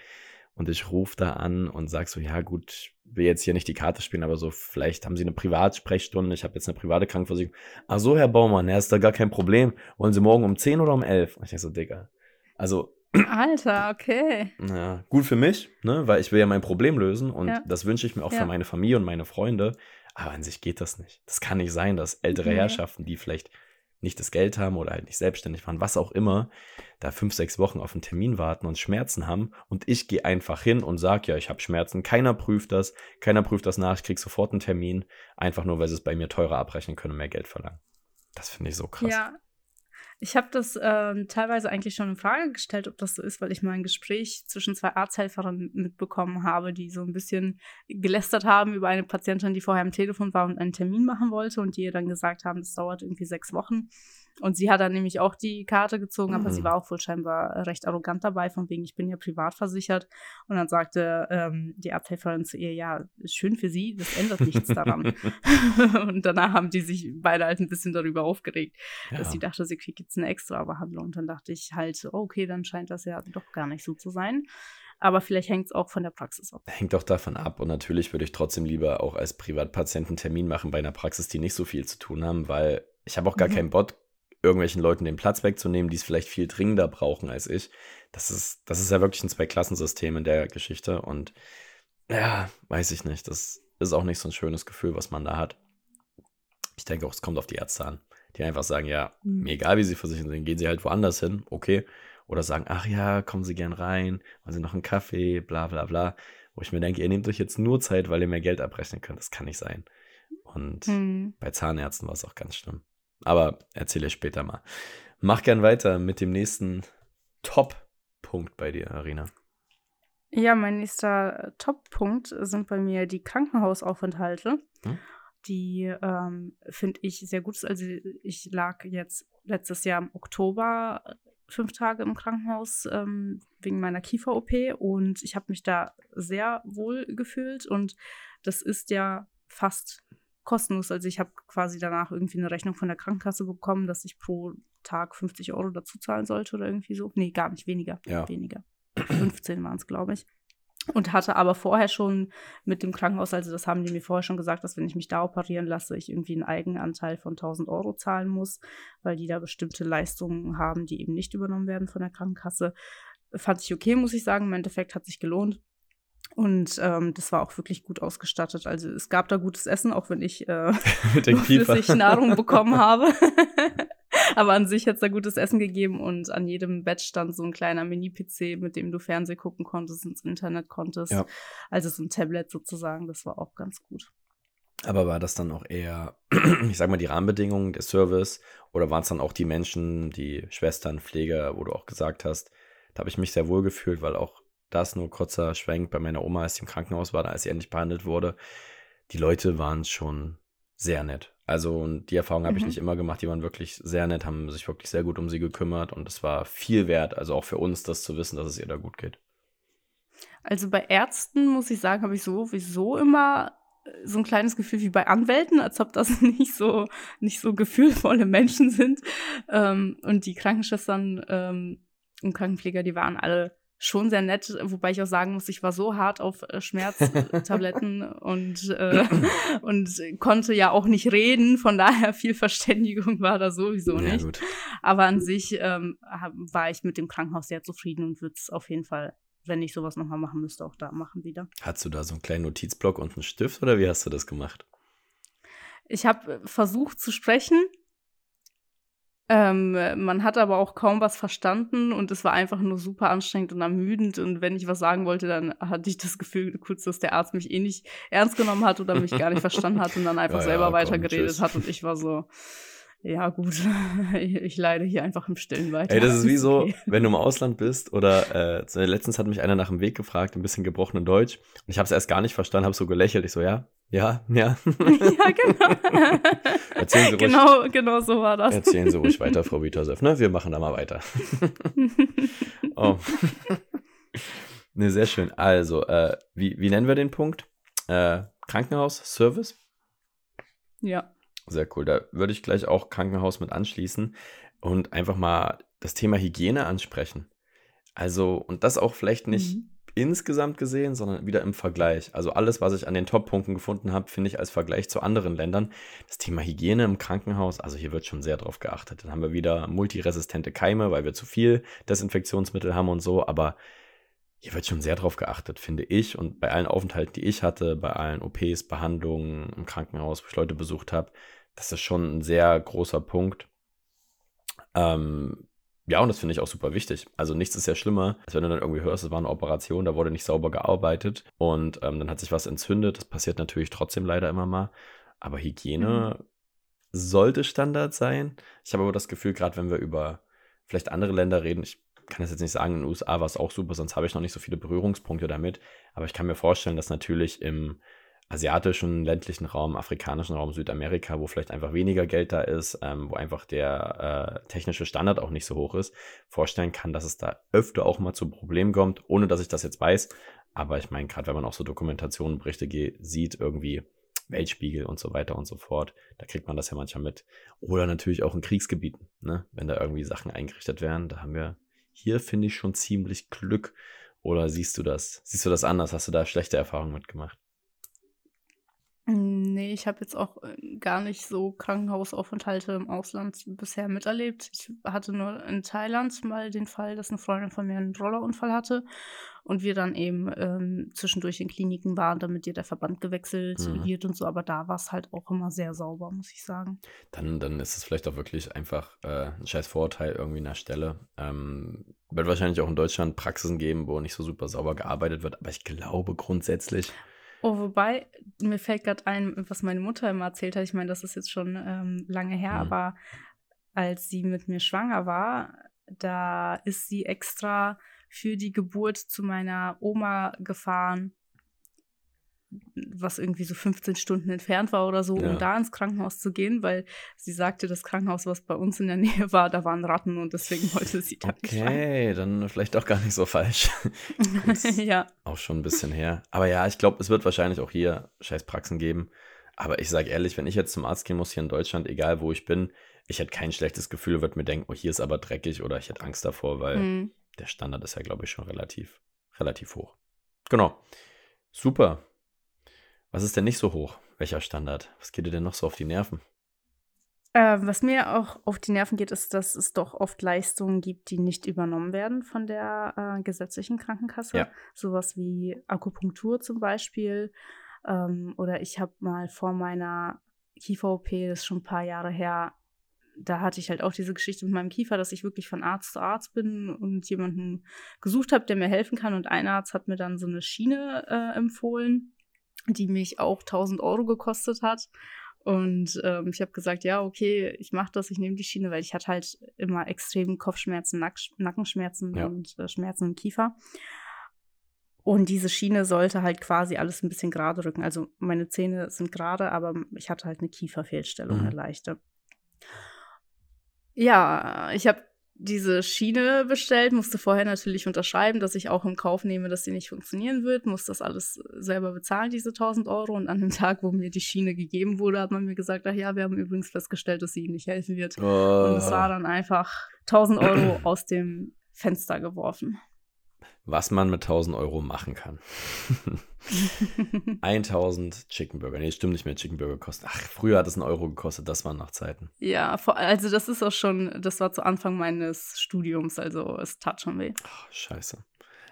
Und ich rufe da an und sage so, ja gut, will jetzt hier nicht die Karte spielen, aber so, vielleicht haben Sie eine Privatsprechstunde, ich habe jetzt eine private Krankenversicherung. Ach so, Herr Baumann, ja, ist da gar kein Problem. Wollen Sie morgen um 10 oder um 11? Und ich denke so, Digga. Also. Alter, okay. Ja, gut für mich, ne, weil ich will ja mein Problem lösen und ja. das wünsche ich mir auch ja. für meine Familie und meine Freunde. Aber an sich geht das nicht. Das kann nicht sein, dass ältere nee. Herrschaften, die vielleicht nicht das Geld haben oder halt nicht selbstständig waren, was auch immer, da fünf, sechs Wochen auf einen Termin warten und Schmerzen haben und ich gehe einfach hin und sage, ja, ich habe Schmerzen, keiner prüft das, keiner prüft das nach, ich kriege sofort einen Termin, einfach nur, weil sie es bei mir teurer abrechnen können und mehr Geld verlangen. Das finde ich so krass. Ja, ich habe das äh, teilweise eigentlich schon in Frage gestellt, ob das so ist, weil ich mal ein Gespräch zwischen zwei Arzthelferinnen mitbekommen habe, die so ein bisschen gelästert haben über eine Patientin, die vorher am Telefon war und einen Termin machen wollte und die ihr dann gesagt haben, das dauert irgendwie sechs Wochen. Und sie hat dann nämlich auch die Karte gezogen, aber mhm. sie war auch wohl scheinbar recht arrogant dabei, von wegen, ich bin ja privat versichert. Und dann sagte ähm, die Arzthelferin zu ihr, ja, schön für sie, das ändert nichts daran. und danach haben die sich beide halt ein bisschen darüber aufgeregt, ja. dass sie dachte, sie kriegt jetzt eine extra Behandlung. Und dann dachte ich halt, okay, dann scheint das ja doch gar nicht so zu sein. Aber vielleicht hängt es auch von der Praxis ab. Hängt auch davon ab. Und natürlich würde ich trotzdem lieber auch als Privatpatient einen Termin machen bei einer Praxis, die nicht so viel zu tun haben, weil ich habe auch gar mhm. keinen Bot irgendwelchen Leuten den Platz wegzunehmen, die es vielleicht viel dringender brauchen als ich. Das ist, das ist ja wirklich ein Zwei-Klassensystem in der Geschichte und ja, weiß ich nicht. Das ist auch nicht so ein schönes Gefühl, was man da hat. Ich denke auch, es kommt auf die Ärzte an, die einfach sagen, ja, mhm. mir egal, wie sie versichert sind, gehen sie halt woanders hin, okay. Oder sagen, ach ja, kommen Sie gern rein, wollen Sie noch einen Kaffee, bla bla bla. Wo ich mir denke, ihr nehmt euch jetzt nur Zeit, weil ihr mehr Geld abrechnen könnt. Das kann nicht sein. Und mhm. bei Zahnärzten war es auch ganz schlimm. Aber erzähle ich später mal. Mach gern weiter mit dem nächsten Top-Punkt bei dir, Arena. Ja, mein nächster Top-Punkt sind bei mir die Krankenhausaufenthalte. Hm? Die ähm, finde ich sehr gut. Also ich lag jetzt letztes Jahr im Oktober fünf Tage im Krankenhaus ähm, wegen meiner Kiefer-OP und ich habe mich da sehr wohl gefühlt und das ist ja fast kostenlos. Also ich habe quasi danach irgendwie eine Rechnung von der Krankenkasse bekommen, dass ich pro Tag 50 Euro dazu zahlen sollte oder irgendwie so. Nee, gar nicht, weniger. Ja. Weniger. 15 waren es, glaube ich. Und hatte aber vorher schon mit dem Krankenhaus, also das haben die mir vorher schon gesagt, dass wenn ich mich da operieren lasse, ich irgendwie einen Eigenanteil von 1000 Euro zahlen muss, weil die da bestimmte Leistungen haben, die eben nicht übernommen werden von der Krankenkasse. Fand ich okay, muss ich sagen. Im Endeffekt hat sich gelohnt. Und ähm, das war auch wirklich gut ausgestattet. Also es gab da gutes Essen, auch wenn ich äh, flüssig Nahrung bekommen habe. Aber an sich hat es da gutes Essen gegeben und an jedem Bett stand so ein kleiner Mini-PC, mit dem du Fernsehen gucken konntest, ins Internet konntest. Ja. Also so ein Tablet sozusagen, das war auch ganz gut. Aber war das dann auch eher, ich sag mal, die Rahmenbedingungen, der Service oder waren es dann auch die Menschen, die Schwestern, Pfleger, wo du auch gesagt hast, da habe ich mich sehr wohl gefühlt, weil auch das nur kurzer Schwenk bei meiner Oma, als sie im Krankenhaus war, als sie endlich behandelt wurde. Die Leute waren schon sehr nett. Also die Erfahrung habe mhm. ich nicht immer gemacht. Die waren wirklich sehr nett, haben sich wirklich sehr gut um sie gekümmert und es war viel wert, also auch für uns, das zu wissen, dass es ihr da gut geht. Also bei Ärzten muss ich sagen, habe ich sowieso immer äh, so ein kleines Gefühl wie bei Anwälten, als ob das nicht so nicht so gefühlvolle Menschen sind. Ähm, und die Krankenschwestern ähm, und Krankenpfleger, die waren alle schon sehr nett, wobei ich auch sagen muss, ich war so hart auf äh, Schmerztabletten und, äh, und konnte ja auch nicht reden, von daher viel Verständigung war da sowieso nicht. Ja, Aber an sich ähm, war ich mit dem Krankenhaus sehr zufrieden und würde es auf jeden Fall, wenn ich sowas nochmal machen müsste, auch da machen wieder. Hattest du da so einen kleinen Notizblock und einen Stift oder wie hast du das gemacht? Ich habe versucht zu sprechen, ähm, man hat aber auch kaum was verstanden und es war einfach nur super anstrengend und ermüdend. Und wenn ich was sagen wollte, dann hatte ich das Gefühl kurz, dass der Arzt mich eh nicht ernst genommen hat oder mich gar nicht verstanden hat und dann einfach ja, selber ja, weitergeredet hat. Und ich war so, ja gut, ich leide hier einfach im Stillen weiter. Ey, das ist wie so, wenn du im Ausland bist oder äh, letztens hat mich einer nach dem Weg gefragt, ein bisschen gebrochenen Deutsch. Und ich habe es erst gar nicht verstanden, habe so gelächelt. Ich so, ja, ja, ja. ja, genau. Erzählen Sie ruhig. Genau, genau so war das. Erzählen Sie ruhig weiter, Frau Vitasev, ne? Wir machen da mal weiter. oh. Ne, sehr schön. Also, äh, wie, wie nennen wir den Punkt? Äh, Krankenhaus, Service? Ja. Sehr cool. Da würde ich gleich auch Krankenhaus mit anschließen und einfach mal das Thema Hygiene ansprechen. Also, und das auch vielleicht nicht mhm. insgesamt gesehen, sondern wieder im Vergleich. Also alles, was ich an den Top-Punkten gefunden habe, finde ich als Vergleich zu anderen Ländern. Das Thema Hygiene im Krankenhaus, also hier wird schon sehr drauf geachtet. Dann haben wir wieder multiresistente Keime, weil wir zu viel Desinfektionsmittel haben und so, aber hier wird schon sehr drauf geachtet, finde ich. Und bei allen Aufenthalten, die ich hatte, bei allen OPs, Behandlungen im Krankenhaus, wo ich Leute besucht habe, das ist schon ein sehr großer Punkt. Ähm, ja, und das finde ich auch super wichtig. Also nichts ist ja schlimmer, als wenn du dann irgendwie hörst, es war eine Operation, da wurde nicht sauber gearbeitet und ähm, dann hat sich was entzündet. Das passiert natürlich trotzdem leider immer mal. Aber Hygiene mhm. sollte Standard sein. Ich habe aber das Gefühl, gerade wenn wir über vielleicht andere Länder reden, ich kann das jetzt nicht sagen, in den USA war es auch super, sonst habe ich noch nicht so viele Berührungspunkte damit. Aber ich kann mir vorstellen, dass natürlich im asiatischen, ländlichen Raum, afrikanischen Raum, Südamerika, wo vielleicht einfach weniger Geld da ist, ähm, wo einfach der äh, technische Standard auch nicht so hoch ist, vorstellen kann, dass es da öfter auch mal zu Problemen kommt, ohne dass ich das jetzt weiß. Aber ich meine, gerade wenn man auch so Dokumentationenberichte sieht, irgendwie Weltspiegel und so weiter und so fort, da kriegt man das ja manchmal mit. Oder natürlich auch in Kriegsgebieten, ne? wenn da irgendwie Sachen eingerichtet werden, da haben wir hier, finde ich, schon ziemlich Glück. Oder siehst du das? Siehst du das anders? Hast du da schlechte Erfahrungen mitgemacht? Nee, ich habe jetzt auch äh, gar nicht so Krankenhausaufenthalte im Ausland bisher miterlebt. Ich hatte nur in Thailand mal den Fall, dass eine Freundin von mir einen Rollerunfall hatte und wir dann eben ähm, zwischendurch in Kliniken waren, damit ihr der Verband gewechselt mhm. wird und so. Aber da war es halt auch immer sehr sauber, muss ich sagen. Dann, dann ist es vielleicht auch wirklich einfach äh, ein scheiß Vorurteil irgendwie an der Stelle. Ähm, wird wahrscheinlich auch in Deutschland Praxisen geben, wo nicht so super sauber gearbeitet wird, aber ich glaube grundsätzlich Oh, wobei, mir fällt gerade ein, was meine Mutter immer erzählt hat. Ich meine, das ist jetzt schon ähm, lange her, mhm. aber als sie mit mir schwanger war, da ist sie extra für die Geburt zu meiner Oma gefahren was irgendwie so 15 Stunden entfernt war oder so, ja. um da ins Krankenhaus zu gehen, weil sie sagte, das Krankenhaus, was bei uns in der Nähe war, da waren Ratten und deswegen wollte sie da Okay, Okay, dann vielleicht auch gar nicht so falsch. ja. Auch schon ein bisschen her. Aber ja, ich glaube, es wird wahrscheinlich auch hier scheiß Praxen geben. Aber ich sage ehrlich, wenn ich jetzt zum Arzt gehen muss hier in Deutschland, egal wo ich bin, ich hätte kein schlechtes Gefühl, würde mir denken, oh, hier ist aber dreckig oder ich hätte Angst davor, weil mhm. der Standard ist ja, glaube ich, schon relativ, relativ hoch. Genau. Super. Was ist denn nicht so hoch? Welcher Standard? Was geht dir denn noch so auf die Nerven? Äh, was mir auch auf die Nerven geht, ist, dass es doch oft Leistungen gibt, die nicht übernommen werden von der äh, gesetzlichen Krankenkasse. Ja. Sowas wie Akupunktur zum Beispiel. Ähm, oder ich habe mal vor meiner Kiefer-OP, das ist schon ein paar Jahre her, da hatte ich halt auch diese Geschichte mit meinem Kiefer, dass ich wirklich von Arzt zu Arzt bin und jemanden gesucht habe, der mir helfen kann. Und ein Arzt hat mir dann so eine Schiene äh, empfohlen die mich auch 1000 Euro gekostet hat. Und ähm, ich habe gesagt, ja, okay, ich mache das, ich nehme die Schiene, weil ich hatte halt immer extrem Kopfschmerzen, Nack Nackenschmerzen ja. und äh, Schmerzen im Kiefer. Und diese Schiene sollte halt quasi alles ein bisschen gerade rücken. Also meine Zähne sind gerade, aber ich hatte halt eine Kieferfehlstellung, mhm. eine leichte. Ja, ich habe diese Schiene bestellt, musste vorher natürlich unterschreiben, dass ich auch im Kauf nehme, dass sie nicht funktionieren wird, muss das alles selber bezahlen, diese 1000 Euro. Und an dem Tag, wo mir die Schiene gegeben wurde, hat man mir gesagt, ach ja, wir haben übrigens festgestellt, dass sie Ihnen nicht helfen wird. Oh. Und es war dann einfach 1000 Euro aus dem Fenster geworfen. Was man mit 1000 Euro machen kann. 1000 Chicken Burger. Nee, stimmt nicht mehr. Chicken Burger kosten. Ach, früher hat es einen Euro gekostet. Das waren noch Zeiten. Ja, also das ist auch schon, das war zu Anfang meines Studiums. Also es tat schon weh. Ach, scheiße.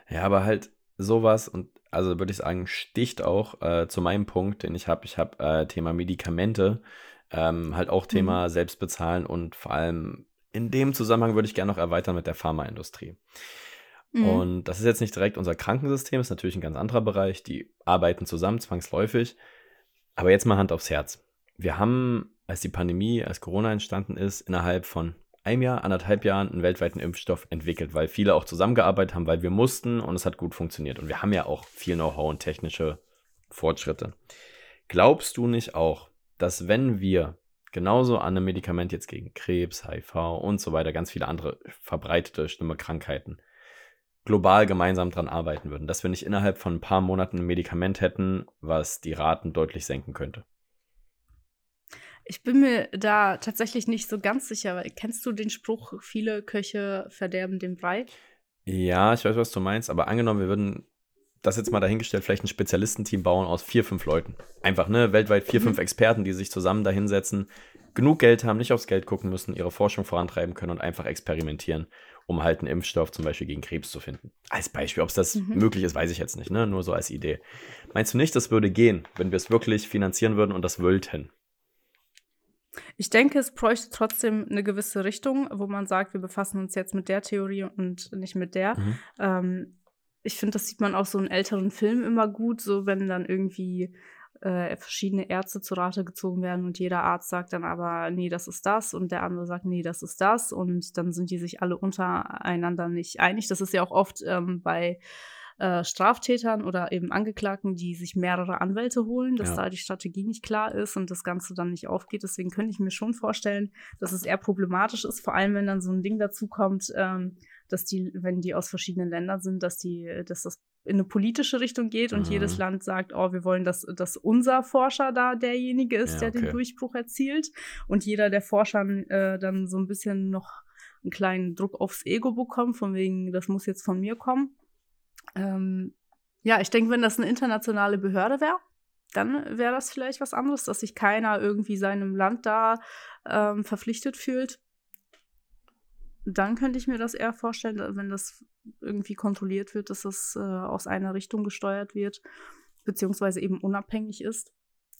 Ja, aber halt sowas und also würde ich sagen, sticht auch äh, zu meinem Punkt, den ich habe. Ich habe äh, Thema Medikamente, ähm, halt auch Thema mhm. Selbstbezahlen und vor allem in dem Zusammenhang würde ich gerne noch erweitern mit der Pharmaindustrie. Mhm. Und das ist jetzt nicht direkt unser Krankensystem, ist natürlich ein ganz anderer Bereich. Die arbeiten zusammen, zwangsläufig. Aber jetzt mal Hand aufs Herz. Wir haben, als die Pandemie, als Corona entstanden ist, innerhalb von einem Jahr, anderthalb Jahren einen weltweiten Impfstoff entwickelt, weil viele auch zusammengearbeitet haben, weil wir mussten und es hat gut funktioniert. Und wir haben ja auch viel Know-how und technische Fortschritte. Glaubst du nicht auch, dass wenn wir genauso an einem Medikament jetzt gegen Krebs, HIV und so weiter, ganz viele andere verbreitete, schlimme Krankheiten, global gemeinsam dran arbeiten würden, dass wir nicht innerhalb von ein paar Monaten ein Medikament hätten, was die Raten deutlich senken könnte. Ich bin mir da tatsächlich nicht so ganz sicher. Kennst du den Spruch, viele Köche verderben den Brei? Ja, ich weiß, was du meinst, aber angenommen, wir würden das jetzt mal dahingestellt, vielleicht ein Spezialistenteam bauen aus vier, fünf Leuten. Einfach, ne, weltweit vier, mhm. fünf Experten, die sich zusammen dahinsetzen, genug Geld haben, nicht aufs Geld gucken müssen, ihre Forschung vorantreiben können und einfach experimentieren um halt einen Impfstoff zum Beispiel gegen Krebs zu finden. Als Beispiel, ob es das mhm. möglich ist, weiß ich jetzt nicht, ne? nur so als Idee. Meinst du nicht, das würde gehen, wenn wir es wirklich finanzieren würden und das wollten? Ich denke, es bräuchte trotzdem eine gewisse Richtung, wo man sagt, wir befassen uns jetzt mit der Theorie und nicht mit der. Mhm. Ähm, ich finde, das sieht man auch so in älteren Filmen immer gut, so wenn dann irgendwie äh, verschiedene Ärzte zu Rate gezogen werden und jeder Arzt sagt dann aber, nee, das ist das und der andere sagt, nee, das ist das und dann sind die sich alle untereinander nicht einig. Das ist ja auch oft ähm, bei äh, Straftätern oder eben Angeklagten, die sich mehrere Anwälte holen, dass ja. da die Strategie nicht klar ist und das Ganze dann nicht aufgeht. Deswegen könnte ich mir schon vorstellen, dass es eher problematisch ist, vor allem wenn dann so ein Ding dazu kommt, ähm, dass die, wenn die aus verschiedenen Ländern sind, dass die, dass das in eine politische Richtung geht und mhm. jedes Land sagt, oh, wir wollen, dass, dass unser Forscher da derjenige ist, ja, der den Durchbruch erzielt. Und jeder der Forscher äh, dann so ein bisschen noch einen kleinen Druck aufs Ego bekommt, von wegen, das muss jetzt von mir kommen. Ähm, ja, ich denke, wenn das eine internationale Behörde wäre, dann wäre das vielleicht was anderes, dass sich keiner irgendwie seinem Land da ähm, verpflichtet fühlt dann könnte ich mir das eher vorstellen, wenn das irgendwie kontrolliert wird, dass das äh, aus einer Richtung gesteuert wird, beziehungsweise eben unabhängig ist.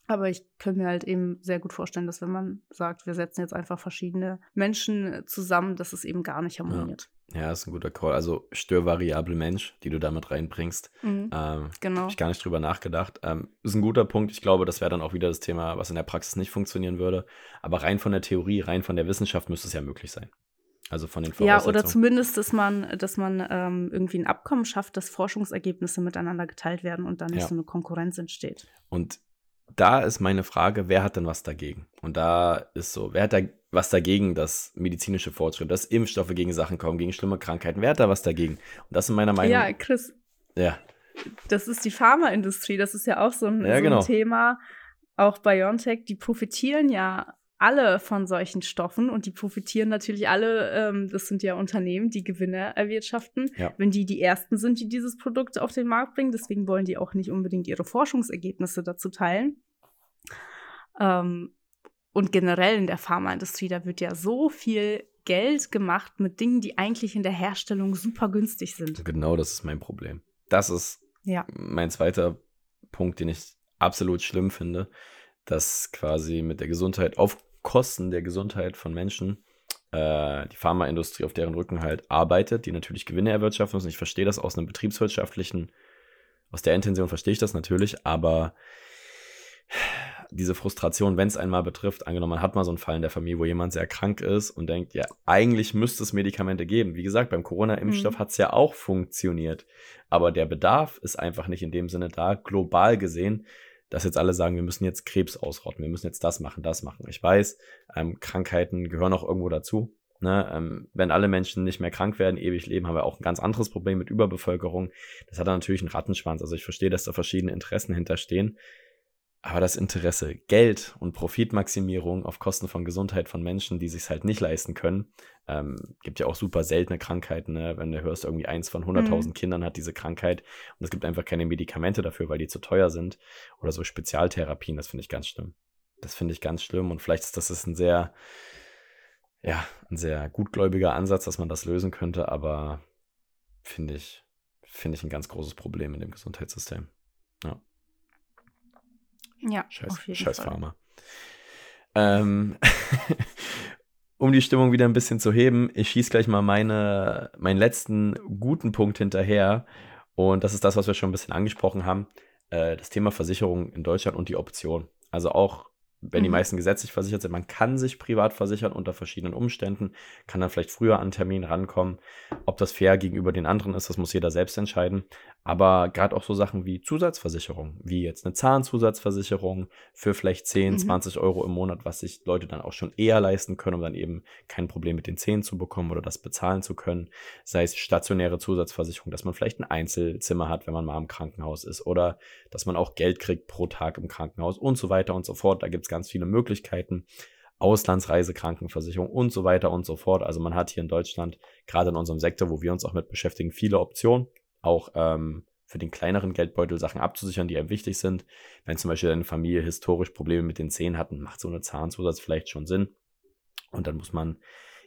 Aber ich könnte mir halt eben sehr gut vorstellen, dass wenn man sagt, wir setzen jetzt einfach verschiedene Menschen zusammen, dass es eben gar nicht harmoniert. Ja, ja ist ein guter Call. Also Störvariable Mensch, die du damit reinbringst. Mhm, ähm, genau. Habe ich gar nicht drüber nachgedacht. Ähm, ist ein guter Punkt. Ich glaube, das wäre dann auch wieder das Thema, was in der Praxis nicht funktionieren würde. Aber rein von der Theorie, rein von der Wissenschaft müsste es ja möglich sein. Also von den Ja, oder zumindest, dass man, dass man ähm, irgendwie ein Abkommen schafft, dass Forschungsergebnisse miteinander geteilt werden und dann nicht ja. so eine Konkurrenz entsteht. Und da ist meine Frage, wer hat denn was dagegen? Und da ist so, wer hat da was dagegen, dass medizinische Fortschritte, dass Impfstoffe gegen Sachen kommen, gegen schlimme Krankheiten? Wer hat da was dagegen? Und das in meiner Meinung. Ja, Chris. Ja. Das ist die Pharmaindustrie. Das ist ja auch so ein, ja, so ein genau. Thema. Auch BioNTech, die profitieren ja alle von solchen Stoffen und die profitieren natürlich alle, ähm, das sind ja Unternehmen, die Gewinne erwirtschaften, ja. wenn die die Ersten sind, die dieses Produkt auf den Markt bringen. Deswegen wollen die auch nicht unbedingt ihre Forschungsergebnisse dazu teilen. Ähm, und generell in der Pharmaindustrie, da wird ja so viel Geld gemacht mit Dingen, die eigentlich in der Herstellung super günstig sind. Genau, das ist mein Problem. Das ist ja. mein zweiter Punkt, den ich absolut schlimm finde, dass quasi mit der Gesundheit auf Kosten der Gesundheit von Menschen äh, die Pharmaindustrie auf deren Rücken halt arbeitet, die natürlich Gewinne erwirtschaften müssen. Ich verstehe das aus einem betriebswirtschaftlichen, aus der Intention verstehe ich das natürlich, aber diese Frustration, wenn es einmal betrifft, angenommen, man hat mal so einen Fall in der Familie, wo jemand sehr krank ist und denkt, ja, eigentlich müsste es Medikamente geben. Wie gesagt, beim Corona-Impfstoff mhm. hat es ja auch funktioniert. Aber der Bedarf ist einfach nicht in dem Sinne da, global gesehen, dass jetzt alle sagen, wir müssen jetzt Krebs ausrotten, wir müssen jetzt das machen, das machen. Ich weiß, ähm, Krankheiten gehören auch irgendwo dazu. Ne? Ähm, wenn alle Menschen nicht mehr krank werden, ewig leben, haben wir auch ein ganz anderes Problem mit Überbevölkerung. Das hat dann natürlich einen Rattenschwanz. Also ich verstehe, dass da verschiedene Interessen hinterstehen. Aber das Interesse, Geld und Profitmaximierung auf Kosten von Gesundheit von Menschen, die sich halt nicht leisten können, ähm, gibt ja auch super seltene Krankheiten, ne? wenn du hörst, irgendwie eins von 100.000 mhm. Kindern hat diese Krankheit und es gibt einfach keine Medikamente dafür, weil die zu teuer sind oder so Spezialtherapien, das finde ich ganz schlimm. Das finde ich ganz schlimm und vielleicht ist das ist ein sehr, ja, ein sehr gutgläubiger Ansatz, dass man das lösen könnte, aber finde ich, finde ich ein ganz großes Problem in dem Gesundheitssystem. Ja. Ja, scheiß, scheiß Fall. Pharma. Ähm, um die Stimmung wieder ein bisschen zu heben, ich schieße gleich mal meine, meinen letzten guten Punkt hinterher. Und das ist das, was wir schon ein bisschen angesprochen haben. Äh, das Thema Versicherung in Deutschland und die Option. Also auch wenn mhm. die meisten gesetzlich versichert sind, man kann sich privat versichern unter verschiedenen Umständen, kann dann vielleicht früher an Termin rankommen. Ob das fair gegenüber den anderen ist, das muss jeder selbst entscheiden. Aber gerade auch so Sachen wie Zusatzversicherung, wie jetzt eine Zahnzusatzversicherung für vielleicht 10, mhm. 20 Euro im Monat, was sich Leute dann auch schon eher leisten können, um dann eben kein Problem mit den Zähnen zu bekommen oder das bezahlen zu können. Sei es stationäre Zusatzversicherung, dass man vielleicht ein Einzelzimmer hat, wenn man mal im Krankenhaus ist oder dass man auch Geld kriegt pro Tag im Krankenhaus und so weiter und so fort. Da gibt es ganz viele Möglichkeiten. Auslandsreisekrankenversicherung und so weiter und so fort. Also man hat hier in Deutschland, gerade in unserem Sektor, wo wir uns auch mit beschäftigen, viele Optionen auch ähm, für den kleineren Geldbeutel Sachen abzusichern, die einem wichtig sind. Wenn zum Beispiel deine Familie historisch Probleme mit den Zähnen hatten, macht so eine Zahnzusatz vielleicht schon Sinn. Und dann muss man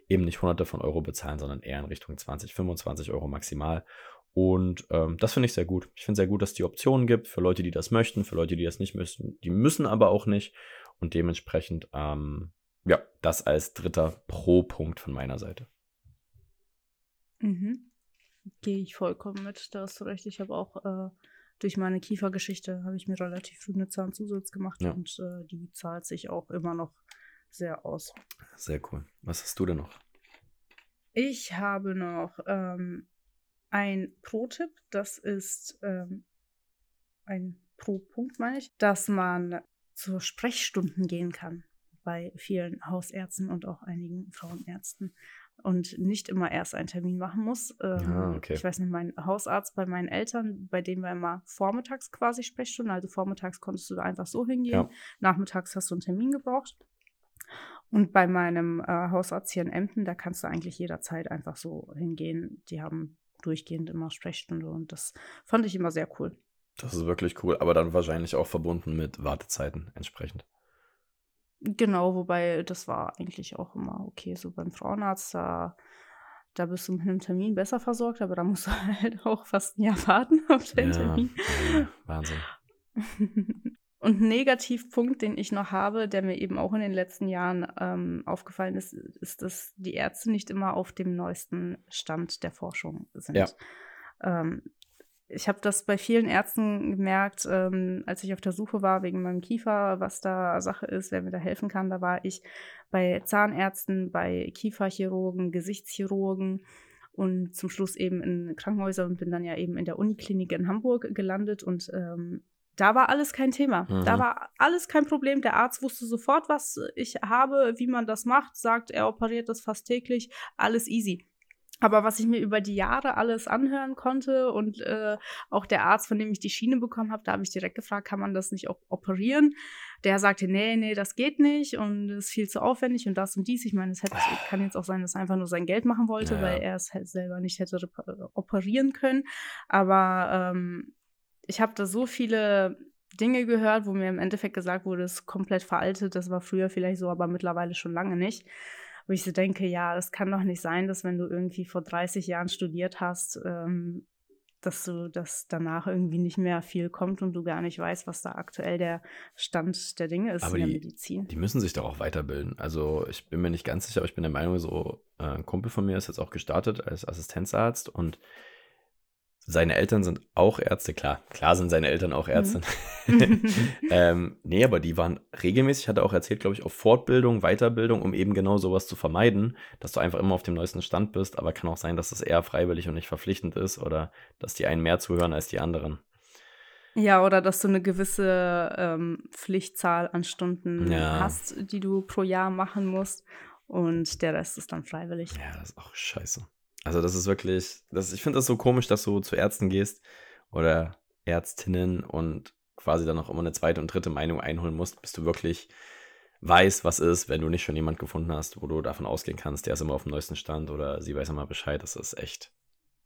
eben nicht hunderte von Euro bezahlen, sondern eher in Richtung 20, 25 Euro maximal. Und ähm, das finde ich sehr gut. Ich finde sehr gut, dass es die Optionen gibt für Leute, die das möchten, für Leute, die das nicht müssen. Die müssen aber auch nicht. Und dementsprechend, ähm, ja, das als dritter Pro-Punkt von meiner Seite. Mhm. Gehe ich vollkommen mit, da hast du recht. Ich habe auch äh, durch meine Kiefergeschichte habe ich mir relativ früh eine Zahnzusatz gemacht ja. und äh, die zahlt sich auch immer noch sehr aus. Sehr cool. Was hast du denn noch? Ich habe noch ähm, ein Pro-Tipp, das ist ähm, ein Pro-Punkt, meine ich, dass man zu Sprechstunden gehen kann bei vielen Hausärzten und auch einigen Frauenärzten und nicht immer erst einen Termin machen muss. Ähm, ah, okay. Ich weiß nicht, mein Hausarzt bei meinen Eltern, bei dem war immer vormittags quasi Sprechstunde. Also vormittags konntest du da einfach so hingehen. Ja. Nachmittags hast du einen Termin gebraucht. Und bei meinem äh, Hausarzt hier in Emden, da kannst du eigentlich jederzeit einfach so hingehen. Die haben durchgehend immer Sprechstunde und das fand ich immer sehr cool. Das ist wirklich cool, aber dann wahrscheinlich auch verbunden mit Wartezeiten entsprechend. Genau, wobei das war eigentlich auch immer okay. So beim Frauenarzt, da, da bist du mit einem Termin besser versorgt, aber da musst du halt auch fast ein Jahr warten auf den ja, Termin. Ja, Wahnsinn. Und ein Negativpunkt, den ich noch habe, der mir eben auch in den letzten Jahren ähm, aufgefallen ist, ist, dass die Ärzte nicht immer auf dem neuesten Stand der Forschung sind. Ja. Ähm, ich habe das bei vielen Ärzten gemerkt, ähm, als ich auf der Suche war wegen meinem Kiefer, was da Sache ist, wer mir da helfen kann. Da war ich bei Zahnärzten, bei Kieferchirurgen, Gesichtschirurgen und zum Schluss eben in Krankenhäusern und bin dann ja eben in der Uniklinik in Hamburg gelandet und ähm, da war alles kein Thema. Mhm. Da war alles kein Problem. Der Arzt wusste sofort, was ich habe, wie man das macht, sagt, er operiert das fast täglich, alles easy. Aber was ich mir über die Jahre alles anhören konnte und äh, auch der Arzt, von dem ich die Schiene bekommen habe, da habe ich direkt gefragt, kann man das nicht auch operieren? Der sagte, nee, nee, das geht nicht und es ist viel zu aufwendig und das und dies. Ich meine, es hätte, kann jetzt auch sein, dass er einfach nur sein Geld machen wollte, ja. weil er es halt selber nicht hätte operieren können. Aber ähm, ich habe da so viele Dinge gehört, wo mir im Endeffekt gesagt wurde, es ist komplett veraltet. Das war früher vielleicht so, aber mittlerweile schon lange nicht wo ich so denke, ja, das kann doch nicht sein, dass wenn du irgendwie vor 30 Jahren studiert hast, ähm, dass du, dass danach irgendwie nicht mehr viel kommt und du gar nicht weißt, was da aktuell der Stand der Dinge ist aber in der die, Medizin. Die müssen sich doch auch weiterbilden. Also ich bin mir nicht ganz sicher, aber ich bin der Meinung, so äh, ein Kumpel von mir ist jetzt auch gestartet als Assistenzarzt und seine Eltern sind auch Ärzte, klar, klar sind seine Eltern auch Ärzte. Mhm. ähm, nee, aber die waren regelmäßig, hat er auch erzählt, glaube ich, auf Fortbildung, Weiterbildung, um eben genau sowas zu vermeiden, dass du einfach immer auf dem neuesten Stand bist, aber kann auch sein, dass es eher freiwillig und nicht verpflichtend ist oder dass die einen mehr zuhören als die anderen. Ja, oder dass du eine gewisse ähm, Pflichtzahl an Stunden ja. hast, die du pro Jahr machen musst und der Rest ist dann freiwillig. Ja, das ist auch scheiße. Also das ist wirklich, das, ich finde das so komisch, dass du zu Ärzten gehst oder Ärztinnen und quasi dann auch immer eine zweite und dritte Meinung einholen musst, bis du wirklich weißt, was ist, wenn du nicht schon jemand gefunden hast, wo du davon ausgehen kannst, der ist immer auf dem neuesten Stand oder sie weiß immer Bescheid. Das ist echt,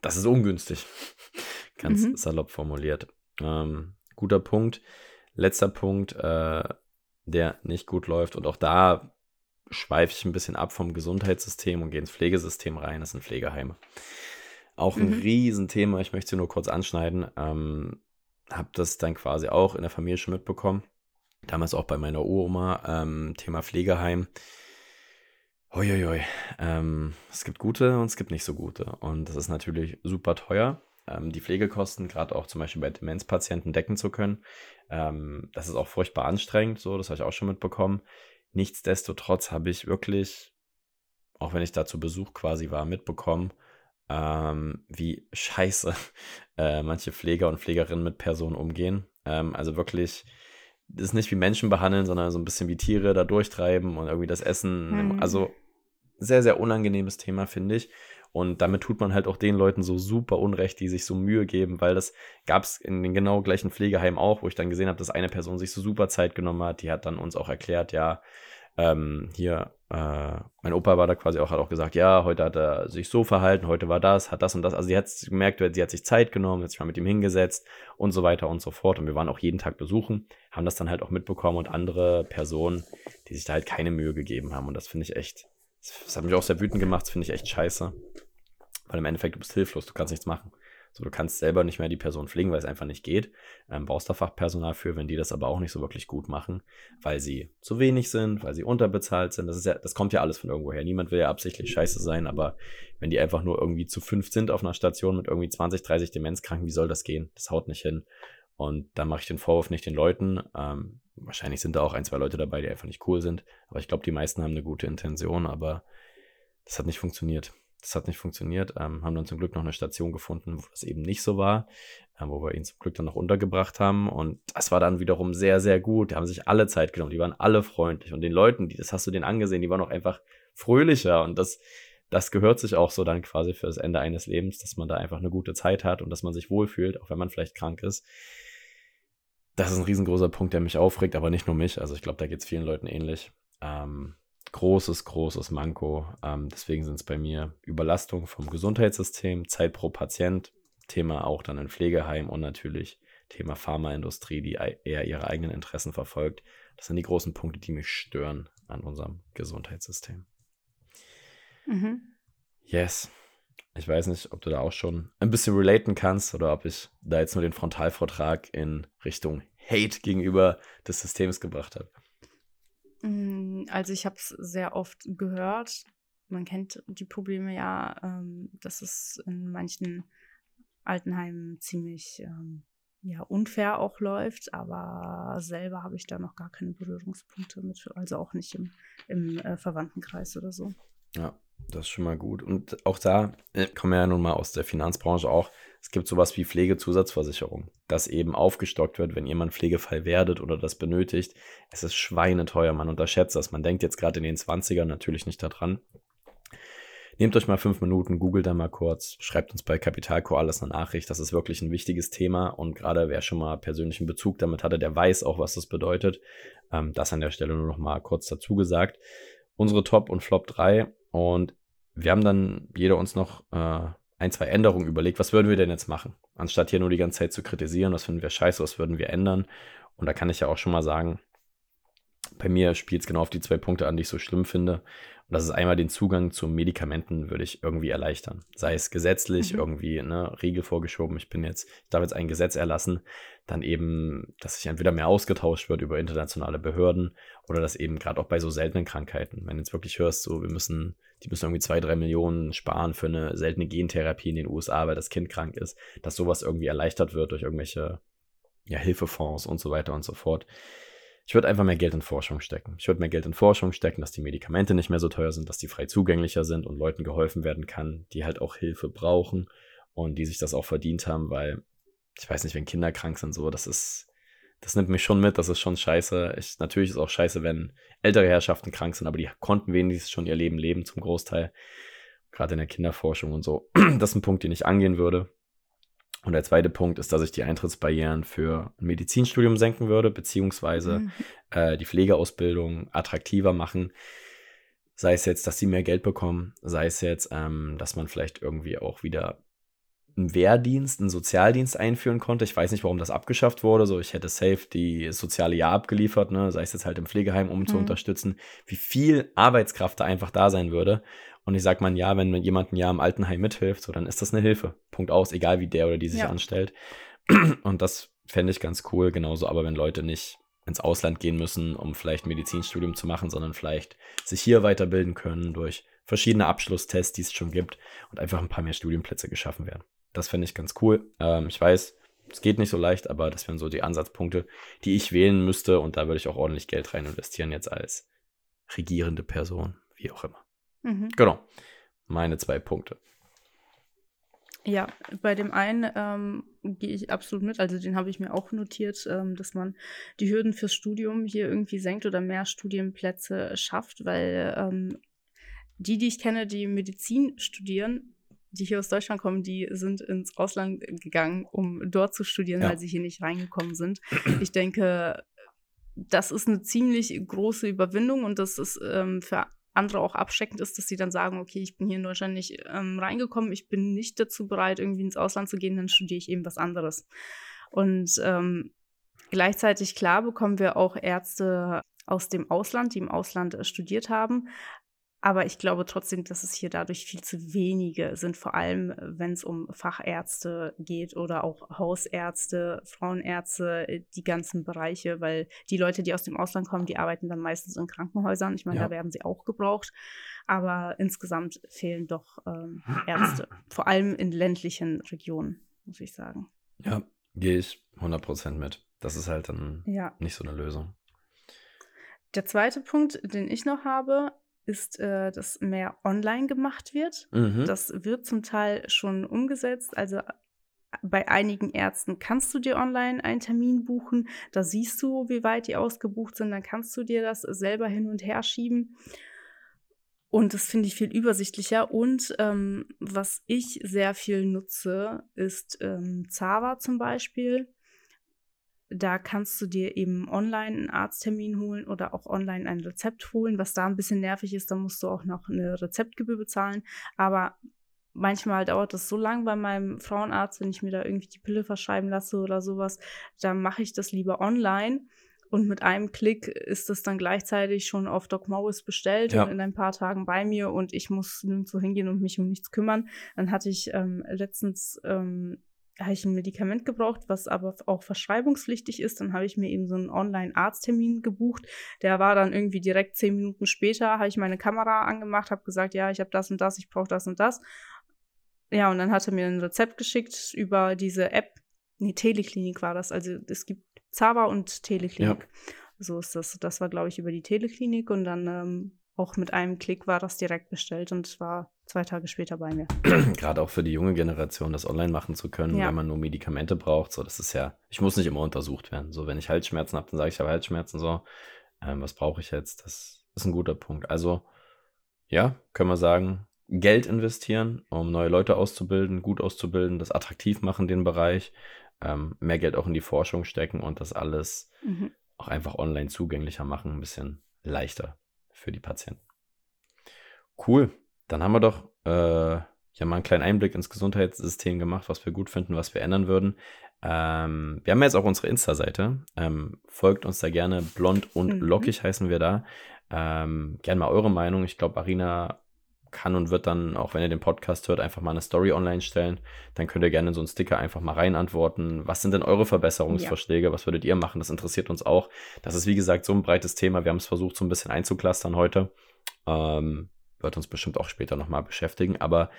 das ist ungünstig. Ganz mhm. salopp formuliert. Ähm, guter Punkt. Letzter Punkt, äh, der nicht gut läuft und auch da schweife ich ein bisschen ab vom Gesundheitssystem und gehe ins Pflegesystem rein. Das sind Pflegeheime. Auch ein mhm. Riesenthema, ich möchte sie nur kurz anschneiden. Ähm, habe das dann quasi auch in der Familie schon mitbekommen. Damals auch bei meiner Oma, ähm, Thema Pflegeheim. Uiuiui. Ähm, es gibt gute und es gibt nicht so gute. Und das ist natürlich super teuer, ähm, die Pflegekosten, gerade auch zum Beispiel bei Demenzpatienten, decken zu können. Ähm, das ist auch furchtbar anstrengend, so, das habe ich auch schon mitbekommen. Nichtsdestotrotz habe ich wirklich, auch wenn ich da zu Besuch quasi war, mitbekommen, ähm, wie scheiße äh, manche Pfleger und Pflegerinnen mit Personen umgehen. Ähm, also wirklich, das ist nicht wie Menschen behandeln, sondern so ein bisschen wie Tiere da durchtreiben und irgendwie das Essen. Mhm. Also sehr, sehr unangenehmes Thema, finde ich. Und damit tut man halt auch den Leuten so super Unrecht, die sich so Mühe geben, weil das gab es in den genau gleichen Pflegeheimen auch, wo ich dann gesehen habe, dass eine Person sich so super Zeit genommen hat. Die hat dann uns auch erklärt, ja, ähm, hier, äh, mein Opa war da quasi auch, hat auch gesagt, ja, heute hat er sich so verhalten, heute war das, hat das und das. Also sie hat gemerkt, sie hat sich Zeit genommen, hat sich mal mit ihm hingesetzt und so weiter und so fort. Und wir waren auch jeden Tag besuchen, haben das dann halt auch mitbekommen und andere Personen, die sich da halt keine Mühe gegeben haben. Und das finde ich echt, das hat mich auch sehr wütend gemacht, das finde ich echt scheiße. Weil im Endeffekt, du bist hilflos, du kannst nichts machen. So, du kannst selber nicht mehr die Person pflegen, weil es einfach nicht geht. Ähm, brauchst da Fachpersonal für, wenn die das aber auch nicht so wirklich gut machen, weil sie zu wenig sind, weil sie unterbezahlt sind. Das ist ja, das kommt ja alles von irgendwoher. Niemand will ja absichtlich scheiße sein, aber wenn die einfach nur irgendwie zu fünf sind auf einer Station mit irgendwie 20, 30 Demenzkranken, wie soll das gehen? Das haut nicht hin. Und da mache ich den Vorwurf nicht den Leuten. Ähm, wahrscheinlich sind da auch ein, zwei Leute dabei, die einfach nicht cool sind. Aber ich glaube, die meisten haben eine gute Intention, aber das hat nicht funktioniert. Das hat nicht funktioniert. Ähm, haben dann zum Glück noch eine Station gefunden, wo das eben nicht so war, äh, wo wir ihn zum Glück dann noch untergebracht haben. Und das war dann wiederum sehr, sehr gut. Die haben sich alle Zeit genommen, die waren alle freundlich. Und den Leuten, die, das hast du denen angesehen, die waren auch einfach fröhlicher. Und das, das gehört sich auch so dann quasi für das Ende eines Lebens, dass man da einfach eine gute Zeit hat und dass man sich wohlfühlt, auch wenn man vielleicht krank ist. Das ist ein riesengroßer Punkt, der mich aufregt, aber nicht nur mich. Also ich glaube, da geht es vielen Leuten ähnlich. Ähm, großes, großes Manko. Ähm, deswegen sind es bei mir Überlastung vom Gesundheitssystem, Zeit pro Patient, Thema auch dann in Pflegeheim und natürlich Thema Pharmaindustrie, die eher ihre eigenen Interessen verfolgt. Das sind die großen Punkte, die mich stören an unserem Gesundheitssystem. Mhm. Yes. Ich weiß nicht, ob du da auch schon ein bisschen relaten kannst oder ob ich da jetzt nur den Frontalvortrag in Richtung Hate gegenüber des Systems gebracht habe. Mm, also ich habe es sehr oft gehört. Man kennt die Probleme ja, ähm, dass es in manchen Altenheimen ziemlich ähm, ja, unfair auch läuft, aber selber habe ich da noch gar keine Berührungspunkte mit, also auch nicht im, im äh, Verwandtenkreis oder so. Ja, das ist schon mal gut. Und auch da äh, kommen wir ja nun mal aus der Finanzbranche auch. Es gibt sowas wie Pflegezusatzversicherung, das eben aufgestockt wird, wenn einen Pflegefall werdet oder das benötigt. Es ist schweineteuer, man unterschätzt das. Man denkt jetzt gerade in den 20ern natürlich nicht daran. Nehmt euch mal fünf Minuten, googelt da mal kurz, schreibt uns bei Kapitalco alles eine Nachricht. Das ist wirklich ein wichtiges Thema und gerade wer schon mal persönlichen Bezug damit hatte, der weiß auch, was das bedeutet. Ähm, das an der Stelle nur noch mal kurz dazu gesagt. Unsere Top und Flop 3 und wir haben dann jeder uns noch äh, ein, zwei Änderungen überlegt. Was würden wir denn jetzt machen? Anstatt hier nur die ganze Zeit zu kritisieren, was finden wir scheiße, was würden wir ändern? Und da kann ich ja auch schon mal sagen, bei mir spielt es genau auf die zwei Punkte an, die ich so schlimm finde. Und das ist einmal den Zugang zu Medikamenten würde ich irgendwie erleichtern. Sei es gesetzlich, mhm. irgendwie ne, Riegel vorgeschoben. Ich bin jetzt, ich darf jetzt ein Gesetz erlassen, dann eben, dass sich entweder mehr ausgetauscht wird über internationale Behörden oder dass eben gerade auch bei so seltenen Krankheiten, wenn du jetzt wirklich hörst, so wir müssen, die müssen irgendwie zwei, drei Millionen sparen für eine seltene Gentherapie in den USA, weil das Kind krank ist, dass sowas irgendwie erleichtert wird durch irgendwelche ja, Hilfefonds und so weiter und so fort. Ich würde einfach mehr Geld in Forschung stecken. Ich würde mehr Geld in Forschung stecken, dass die Medikamente nicht mehr so teuer sind, dass die frei zugänglicher sind und Leuten geholfen werden kann, die halt auch Hilfe brauchen und die sich das auch verdient haben, weil ich weiß nicht, wenn Kinder krank sind, so, das ist, das nimmt mich schon mit, das ist schon scheiße. Ich, natürlich ist es auch scheiße, wenn ältere Herrschaften krank sind, aber die konnten wenigstens schon ihr Leben leben zum Großteil. Gerade in der Kinderforschung und so. Das ist ein Punkt, den ich angehen würde. Und der zweite Punkt ist, dass ich die Eintrittsbarrieren für ein Medizinstudium senken würde, beziehungsweise mhm. äh, die Pflegeausbildung attraktiver machen. Sei es jetzt, dass sie mehr Geld bekommen, sei es jetzt, ähm, dass man vielleicht irgendwie auch wieder einen Wehrdienst, einen Sozialdienst einführen konnte. Ich weiß nicht, warum das abgeschafft wurde. So, ich hätte safe die soziale Jahr abgeliefert, ne? sei es jetzt halt im Pflegeheim, um mhm. zu unterstützen, wie viel Arbeitskraft da einfach da sein würde. Und ich sag mal, ja, wenn jemand ein Jahr im Altenheim mithilft, so dann ist das eine Hilfe. Punkt aus, egal wie der oder die sich ja. anstellt. Und das fände ich ganz cool, genauso aber wenn Leute nicht ins Ausland gehen müssen, um vielleicht Medizinstudium zu machen, sondern vielleicht sich hier weiterbilden können durch verschiedene Abschlusstests, die es schon gibt und einfach ein paar mehr Studienplätze geschaffen werden. Das fände ich ganz cool. Ähm, ich weiß, es geht nicht so leicht, aber das wären so die Ansatzpunkte, die ich wählen müsste und da würde ich auch ordentlich Geld rein investieren jetzt als regierende Person, wie auch immer. Mhm. Genau. Meine zwei Punkte. Ja, bei dem einen ähm, gehe ich absolut mit. Also den habe ich mir auch notiert, ähm, dass man die Hürden fürs Studium hier irgendwie senkt oder mehr Studienplätze schafft, weil ähm, die, die ich kenne, die Medizin studieren, die hier aus Deutschland kommen, die sind ins Ausland gegangen, um dort zu studieren, ja. weil sie hier nicht reingekommen sind. Ich denke, das ist eine ziemlich große Überwindung und das ist ähm, für andere auch abschreckend ist, dass sie dann sagen, okay, ich bin hier in Deutschland nicht ähm, reingekommen, ich bin nicht dazu bereit, irgendwie ins Ausland zu gehen, dann studiere ich eben was anderes. Und ähm, gleichzeitig, klar, bekommen wir auch Ärzte aus dem Ausland, die im Ausland äh, studiert haben. Aber ich glaube trotzdem, dass es hier dadurch viel zu wenige sind, vor allem äh, wenn es um Fachärzte geht oder auch Hausärzte, Frauenärzte, äh, die ganzen Bereiche, weil die Leute, die aus dem Ausland kommen, die arbeiten dann meistens in Krankenhäusern. Ich meine, ja. da werden sie auch gebraucht. Aber insgesamt fehlen doch ähm, Ärzte, vor allem in ländlichen Regionen, muss ich sagen. Ja, gehe ich 100% mit. Das ist halt dann ja. nicht so eine Lösung. Der zweite Punkt, den ich noch habe, ist, äh, dass mehr online gemacht wird. Mhm. Das wird zum Teil schon umgesetzt. Also äh, bei einigen Ärzten kannst du dir online einen Termin buchen. Da siehst du, wie weit die ausgebucht sind. Dann kannst du dir das selber hin und her schieben. Und das finde ich viel übersichtlicher. Und ähm, was ich sehr viel nutze, ist ähm, Zava zum Beispiel. Da kannst du dir eben online einen Arzttermin holen oder auch online ein Rezept holen. Was da ein bisschen nervig ist, da musst du auch noch eine Rezeptgebühr bezahlen. Aber manchmal dauert das so lang bei meinem Frauenarzt, wenn ich mir da irgendwie die Pille verschreiben lasse oder sowas, dann mache ich das lieber online. Und mit einem Klick ist das dann gleichzeitig schon auf Doc Morris bestellt ja. und in ein paar Tagen bei mir und ich muss nirgendwo hingehen und mich um nichts kümmern. Dann hatte ich ähm, letztens ähm, habe ich ein Medikament gebraucht, was aber auch verschreibungspflichtig ist. Dann habe ich mir eben so einen Online-Arzttermin gebucht. Der war dann irgendwie direkt zehn Minuten später, habe ich meine Kamera angemacht, habe gesagt, ja, ich habe das und das, ich brauche das und das. Ja, und dann hat er mir ein Rezept geschickt über diese App. Nee, Teleklinik war das. Also es gibt Zava und Teleklinik. Ja. So ist das. Das war, glaube ich, über die Teleklinik und dann ähm, auch mit einem Klick war das direkt bestellt und war zwei Tage später bei mir. Gerade auch für die junge Generation, das online machen zu können, ja. wenn man nur Medikamente braucht. So, das ist ja, ich muss nicht immer untersucht werden. So, wenn ich Halsschmerzen habe, dann sage ich, ich habe Halsschmerzen. So, ähm, was brauche ich jetzt? Das ist ein guter Punkt. Also, ja, können wir sagen, Geld investieren, um neue Leute auszubilden, gut auszubilden, das attraktiv machen, den Bereich, ähm, mehr Geld auch in die Forschung stecken und das alles mhm. auch einfach online zugänglicher machen, ein bisschen leichter für die Patienten. Cool. Dann haben wir doch äh, ja mal einen kleinen Einblick ins Gesundheitssystem gemacht, was wir gut finden, was wir ändern würden. Ähm, wir haben jetzt auch unsere Insta-Seite. Ähm, folgt uns da gerne. Blond und mhm. lockig heißen wir da. Ähm, gerne mal eure Meinung. Ich glaube, Arina kann und wird dann, auch wenn ihr den Podcast hört, einfach mal eine Story online stellen. Dann könnt ihr gerne so einen Sticker einfach mal rein antworten. Was sind denn eure Verbesserungsvorschläge? Ja. Was würdet ihr machen? Das interessiert uns auch. Das ist, wie gesagt, so ein breites Thema. Wir haben es versucht, so ein bisschen einzuklustern heute. Ähm, wird uns bestimmt auch später nochmal beschäftigen. Aber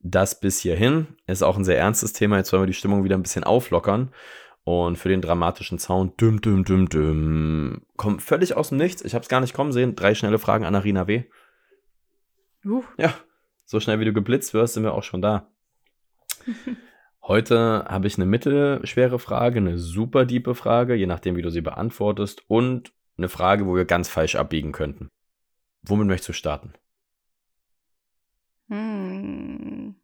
das bis hierhin ist auch ein sehr ernstes Thema. Jetzt wollen wir die Stimmung wieder ein bisschen auflockern. Und für den dramatischen Sound, düm, düm, düm, düm, kommt völlig aus dem Nichts. Ich habe es gar nicht kommen sehen. Drei schnelle Fragen an Arina W. Uh. Ja, so schnell wie du geblitzt wirst, sind wir auch schon da. Heute habe ich eine mittelschwere Frage, eine super diepe Frage, je nachdem, wie du sie beantwortest, und eine Frage, wo wir ganz falsch abbiegen könnten. Womit möchtest du starten? Hm.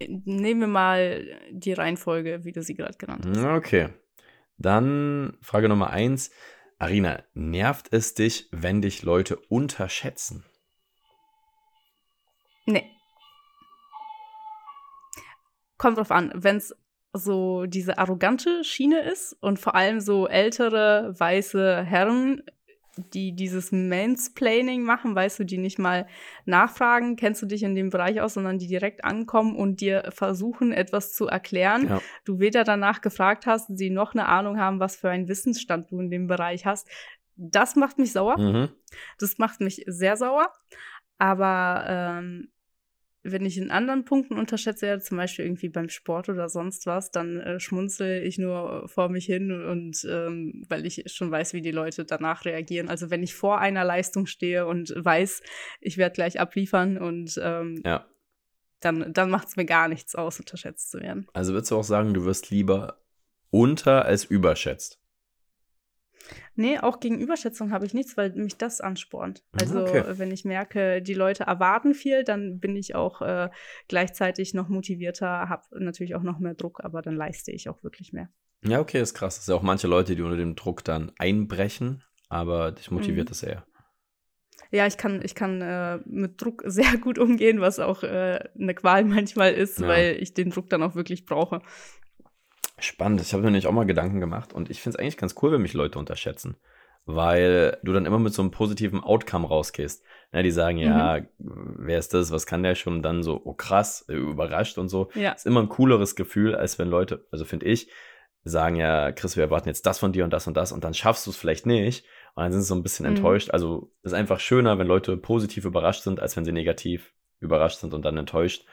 Nehmen wir mal die Reihenfolge, wie du sie gerade genannt hast. Okay. Dann Frage Nummer eins. Arina, nervt es dich, wenn dich Leute unterschätzen? Nee. Kommt drauf an, wenn es so diese arrogante Schiene ist und vor allem so ältere weiße Herren, die dieses Mansplaining machen, weißt du, die nicht mal nachfragen, kennst du dich in dem Bereich aus, sondern die direkt ankommen und dir versuchen, etwas zu erklären. Ja. Du weder danach gefragt hast, sie noch eine Ahnung haben, was für einen Wissensstand du in dem Bereich hast. Das macht mich sauer. Mhm. Das macht mich sehr sauer. Aber ähm, wenn ich in anderen Punkten unterschätze werde, zum Beispiel irgendwie beim Sport oder sonst was, dann äh, schmunzel ich nur vor mich hin und ähm, weil ich schon weiß, wie die Leute danach reagieren. Also wenn ich vor einer Leistung stehe und weiß, ich werde gleich abliefern und ähm, ja. dann, dann macht es mir gar nichts aus, unterschätzt zu werden. Also würdest du auch sagen, du wirst lieber unter als überschätzt? Nee, auch gegen Überschätzung habe ich nichts, weil mich das anspornt. Also, okay. wenn ich merke, die Leute erwarten viel, dann bin ich auch äh, gleichzeitig noch motivierter, habe natürlich auch noch mehr Druck, aber dann leiste ich auch wirklich mehr. Ja, okay, ist krass. Es sind ja auch manche Leute, die unter dem Druck dann einbrechen, aber dich motiviert mhm. das eher. Ja, ich kann, ich kann äh, mit Druck sehr gut umgehen, was auch äh, eine Qual manchmal ist, ja. weil ich den Druck dann auch wirklich brauche. Spannend. Ich habe mir nämlich auch mal Gedanken gemacht und ich finde es eigentlich ganz cool, wenn mich Leute unterschätzen. Weil du dann immer mit so einem positiven Outcome rausgehst. Ja, die sagen, ja, mhm. wer ist das, was kann der schon? Und dann so, oh krass, überrascht und so. Ja. Ist immer ein cooleres Gefühl, als wenn Leute, also finde ich, sagen ja, Chris, wir erwarten jetzt das von dir und das und das und dann schaffst du es vielleicht nicht. Und dann sind sie so ein bisschen mhm. enttäuscht. Also ist einfach schöner, wenn Leute positiv überrascht sind, als wenn sie negativ überrascht sind und dann enttäuscht.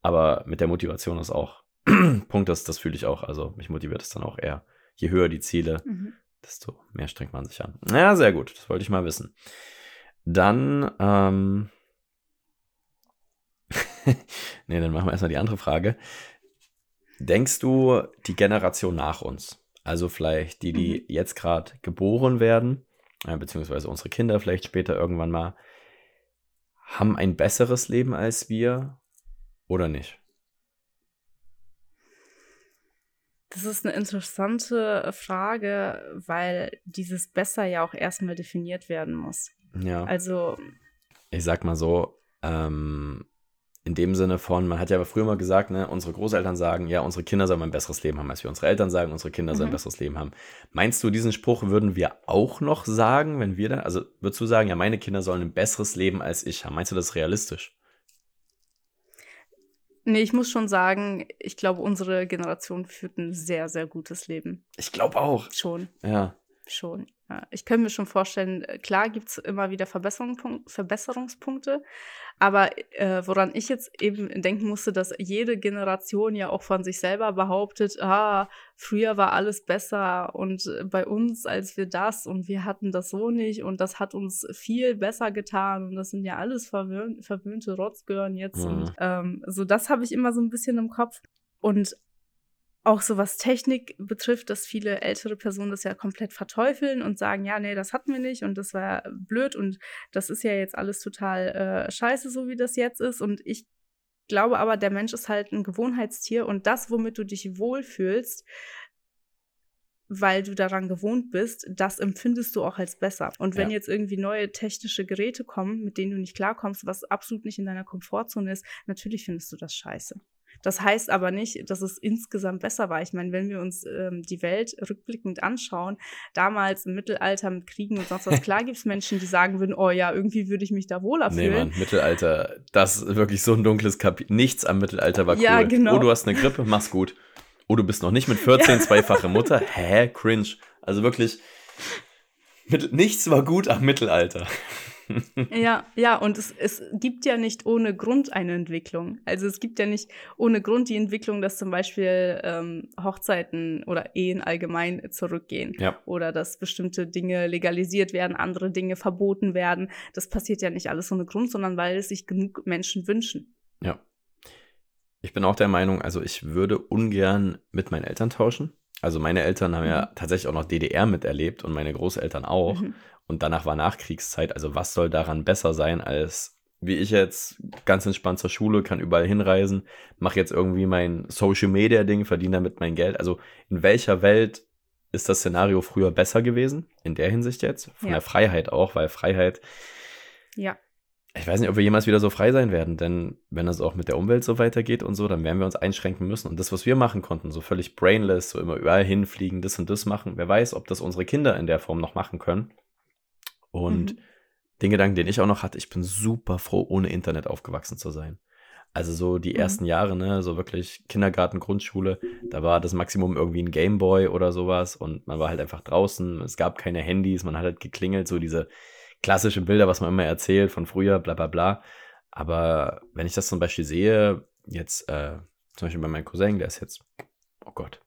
Aber mit der Motivation ist auch Punkt, das, das fühle ich auch. Also mich motiviert es dann auch eher. Je höher die Ziele, mhm. desto mehr strengt man sich an. Ja, sehr gut. Das wollte ich mal wissen. Dann, ähm, nee, dann machen wir erstmal die andere Frage. Denkst du, die Generation nach uns, also vielleicht die, die mhm. jetzt gerade geboren werden, äh, beziehungsweise unsere Kinder vielleicht später irgendwann mal, haben ein besseres Leben als wir oder nicht? Das ist eine interessante Frage, weil dieses besser ja auch erstmal definiert werden muss. Ja. Also. Ich sag mal so, ähm, in dem Sinne von, man hat ja früher mal gesagt, ne, unsere Großeltern sagen, ja, unsere Kinder sollen ein besseres Leben haben, als wir unsere Eltern sagen, unsere Kinder sollen mhm. ein besseres Leben haben. Meinst du, diesen Spruch würden wir auch noch sagen, wenn wir da, also würdest du sagen, ja, meine Kinder sollen ein besseres Leben als ich haben? Meinst du das realistisch? Nee, ich muss schon sagen, ich glaube, unsere Generation führt ein sehr, sehr gutes Leben. Ich glaube auch. Schon. Ja. Schon. Ja, ich könnte mir schon vorstellen, äh, klar gibt es immer wieder Verbesserungspunkte, aber äh, woran ich jetzt eben denken musste, dass jede Generation ja auch von sich selber behauptet, ah, früher war alles besser und äh, bei uns als wir das und wir hatten das so nicht und das hat uns viel besser getan und das sind ja alles verwöhn verwöhnte Rotzgören jetzt mhm. und ähm, so das habe ich immer so ein bisschen im Kopf und auch so was Technik betrifft, dass viele ältere Personen das ja komplett verteufeln und sagen, ja, nee, das hatten wir nicht und das war blöd und das ist ja jetzt alles total äh, scheiße, so wie das jetzt ist. Und ich glaube aber, der Mensch ist halt ein Gewohnheitstier und das, womit du dich wohlfühlst, weil du daran gewohnt bist, das empfindest du auch als besser. Und wenn ja. jetzt irgendwie neue technische Geräte kommen, mit denen du nicht klarkommst, was absolut nicht in deiner Komfortzone ist, natürlich findest du das scheiße. Das heißt aber nicht, dass es insgesamt besser war. Ich meine, wenn wir uns ähm, die Welt rückblickend anschauen, damals im Mittelalter mit Kriegen und sonst was, klar gibt es Menschen, die sagen würden, oh ja, irgendwie würde ich mich da wohler fühlen. Nee, Mann, Mittelalter, das ist wirklich so ein dunkles Kapitel. Nichts am Mittelalter war cool. Ja, genau. Oh, du hast eine Grippe, mach's gut. Oh, du bist noch nicht mit 14 ja. zweifache Mutter. Hä? Cringe. Also wirklich, nichts war gut am Mittelalter ja, ja, und es, es gibt ja nicht ohne Grund eine Entwicklung. Also es gibt ja nicht ohne Grund die Entwicklung, dass zum Beispiel ähm, Hochzeiten oder Ehen allgemein zurückgehen. Ja. Oder dass bestimmte Dinge legalisiert werden, andere Dinge verboten werden. Das passiert ja nicht alles ohne Grund, sondern weil es sich genug Menschen wünschen. Ja. Ich bin auch der Meinung, also ich würde ungern mit meinen Eltern tauschen. Also meine Eltern haben mhm. ja tatsächlich auch noch DDR miterlebt und meine Großeltern auch. Mhm. Und danach war Nachkriegszeit. Also was soll daran besser sein, als wie ich jetzt ganz entspannt zur Schule, kann überall hinreisen, mache jetzt irgendwie mein Social Media Ding, verdiene damit mein Geld. Also in welcher Welt ist das Szenario früher besser gewesen? In der Hinsicht jetzt? Von Ja. der Freiheit auch, weil Freiheit, Ja. ich weiß nicht, ob wir jemals wieder so frei sein werden, denn wenn das auch mit der Umwelt so weitergeht und so, dann werden wir uns einschränken müssen. Und das, was wir machen konnten, so völlig brainless, so immer überall hinfliegen, das und das machen, wer weiß, ob das unsere Kinder in der Form noch machen können. Und Mhm. den Gedanken, den ich auch noch hatte, ich bin super froh, ohne Internet aufgewachsen zu sein. Also so die Mhm. ersten Jahre, ne, so wirklich Kindergarten, Grundschule, da war das Maximum irgendwie ein Gameboy oder sowas und man war halt einfach draußen, es gab keine Handys, man hat halt geklingelt, so diese klassischen Bilder, was man immer erzählt von früher, bla bla bla. Aber wenn ich das zum Beispiel sehe, jetzt äh, zum Beispiel bei meinem Cousin, der ist jetzt, oh Gott,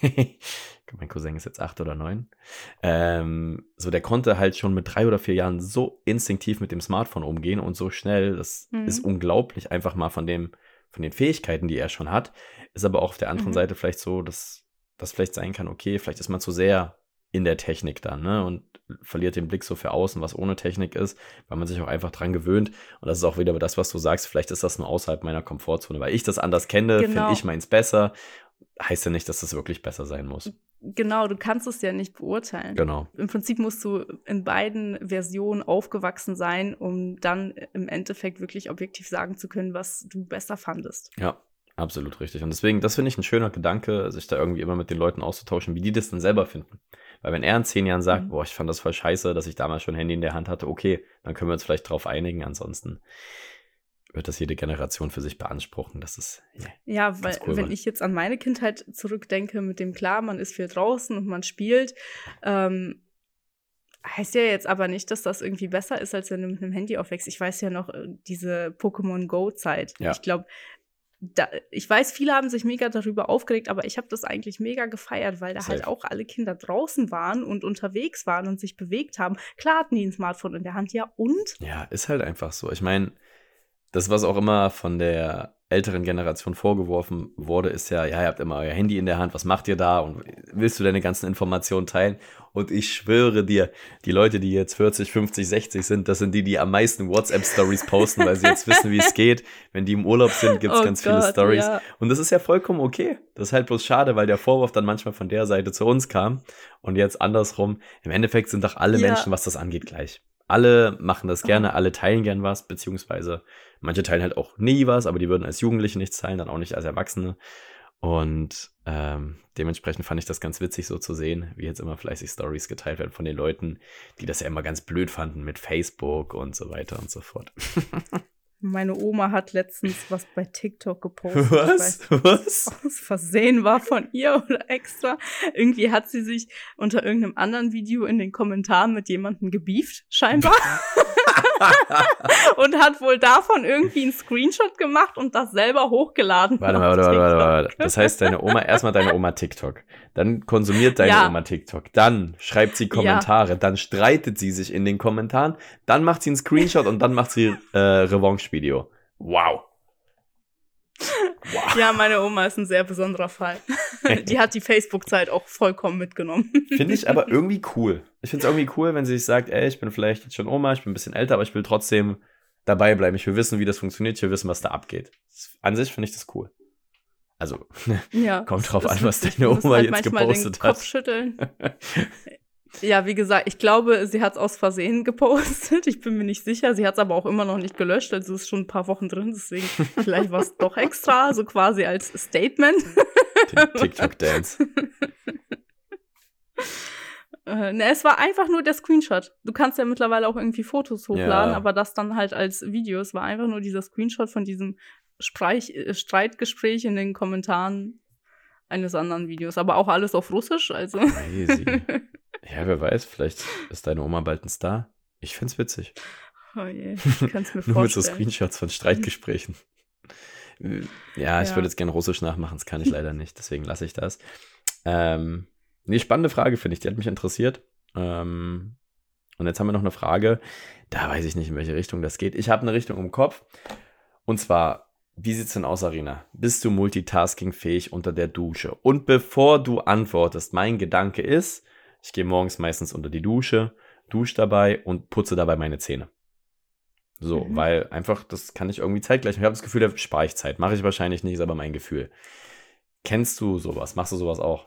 mein Cousin ist jetzt acht oder neun, ähm, so der konnte halt schon mit drei oder vier Jahren so instinktiv mit dem Smartphone umgehen und so schnell, das Mhm. ist unglaublich einfach mal von dem, von den Fähigkeiten, die er schon hat, ist aber auch auf der anderen Mhm. Seite vielleicht so, dass das vielleicht sein kann, okay, vielleicht ist man zu sehr in der Technik dann, ne, und verliert den Blick so für außen, was ohne Technik ist, weil man sich auch einfach dran gewöhnt. Und das ist auch wieder das, was du sagst, vielleicht ist das nur außerhalb meiner Komfortzone, weil ich das anders kenne, Genau. finde ich meins besser. Heißt ja nicht, dass das wirklich besser sein muss. Genau, du kannst es ja nicht beurteilen. Genau. Im Prinzip musst du in beiden Versionen aufgewachsen sein, um dann im Endeffekt wirklich objektiv sagen zu können, was du besser fandest. Ja, absolut richtig. Und deswegen, das finde ich ein schöner Gedanke, sich da irgendwie immer mit den Leuten auszutauschen, wie die das dann selber finden. Weil wenn er in zehn Jahren sagt, Mhm. boah, ich fand das voll scheiße, dass ich damals schon ein Handy in der Hand hatte, okay, dann können wir uns vielleicht drauf einigen. Ansonsten wird das jede Generation für sich beanspruchen. Das ist, yeah. Ja, weil cool, wenn ich jetzt an meine Kindheit zurückdenke, mit dem klar, man ist viel draußen und man spielt, ähm, heißt ja jetzt aber nicht, dass das irgendwie besser ist, als wenn du mit einem Handy aufwächst. Ich weiß ja noch äh, diese Pokémon Go-Zeit. Ja. Ich glaube, da, ich weiß, viele haben sich mega darüber aufgeregt, aber ich habe das eigentlich mega gefeiert, weil da halt Safe. auch alle Kinder draußen waren und unterwegs waren und sich bewegt haben. Klar hatten die ein Smartphone in der Hand, ja und? Ja, ist halt einfach so. Ich meine, das, was auch immer von der älteren Generation vorgeworfen wurde, ist ja, ja, ihr habt immer euer Handy in der Hand, was macht ihr da und willst du deine ganzen Informationen teilen? Und ich schwöre dir, die Leute, die jetzt 40, 50, 60 sind, das sind die, die am meisten WhatsApp-Stories posten, weil sie jetzt wissen, wie es geht. Wenn die im Urlaub sind, gibt es Oh ganz viele Gott, Stories. ja. Und das ist ja vollkommen okay. Das ist halt bloß schade, weil der Vorwurf dann manchmal von der Seite zu uns kam und jetzt andersrum. Im Endeffekt sind doch alle Ja. Menschen, was das angeht, gleich. Alle machen das gerne, alle teilen gern was, beziehungsweise manche teilen halt auch nie was, aber die würden als Jugendliche nichts teilen, dann auch nicht als Erwachsene. Und ähm, dementsprechend fand ich das ganz witzig so zu sehen, wie jetzt immer fleißig Stories geteilt werden von den Leuten, die das ja immer ganz blöd fanden mit Facebook und so weiter und so fort. Meine Oma hat letztens was bei TikTok gepostet. Was? Was? aus Versehen war von ihr oder extra. Irgendwie hat sie sich unter irgendeinem anderen Video in den Kommentaren mit jemandem gebieft, scheinbar. und hat wohl davon irgendwie einen Screenshot gemacht und das selber hochgeladen. Warte mal, warte, warte, warte, warte. Das heißt, deine Oma, erstmal deine Oma TikTok. Dann konsumiert deine Ja. Oma TikTok. Dann schreibt sie Kommentare. Dann streitet sie sich in den Kommentaren. Dann macht sie einen Screenshot und dann macht sie äh, Revanche-Video. Wow. Wow. Ja, meine Oma ist ein sehr besonderer Fall. Die hat die Facebook-Zeit auch vollkommen mitgenommen. Finde ich aber irgendwie cool. Ich finde es irgendwie cool, wenn sie sich sagt, ey, ich bin vielleicht jetzt schon Oma, ich bin ein bisschen älter, aber ich will trotzdem dabei bleiben. Ich will wissen, wie das funktioniert. Ich will wissen, was da abgeht. An sich finde ich das cool. Also, Ja, Kommt drauf an, was deine Oma halt jetzt gepostet den hat. Kopf schütteln. Ja, wie gesagt, ich glaube, sie hat es aus Versehen gepostet. Ich bin mir nicht sicher. Sie hat es aber auch immer noch nicht gelöscht. Also ist schon ein paar Wochen drin. Deswegen, vielleicht war es doch extra, so quasi als Statement. TikTok-Dance. Äh, ne, es war einfach nur der Screenshot. Du kannst ja mittlerweile auch irgendwie Fotos hochladen, Ja. aber das dann halt als Video. Es war einfach nur dieser Screenshot von diesem Streich, äh, Streitgespräch in den Kommentaren eines anderen Videos. Aber auch alles auf Russisch, also. Crazy. Ja, wer weiß, vielleicht ist deine Oma bald ein Star. Ich find's witzig. oh je, ich kann es mir Nur mit so vorstellen. Screenshots von Streitgesprächen. Ja, ich Ja. würde jetzt gerne Russisch nachmachen, das kann ich leider nicht, deswegen lasse ich das. Ähm, nee, spannende Frage, finde ich, die hat mich interessiert. Ähm, und jetzt haben wir noch eine Frage, da weiß ich nicht, in welche Richtung das geht. Ich habe eine Richtung im Kopf. Und zwar, wie sieht's denn aus, Arena? Bist du multitaskingfähig unter der Dusche? Und bevor du antwortest, mein Gedanke ist, ich gehe morgens meistens unter die Dusche, dusche dabei und putze dabei meine Zähne. So, Mhm. weil einfach, das kann ich irgendwie zeitgleich. Ich habe das Gefühl, da spare ich Zeit. Mache ich wahrscheinlich nicht, ist aber mein Gefühl. Kennst du sowas? Machst du sowas auch?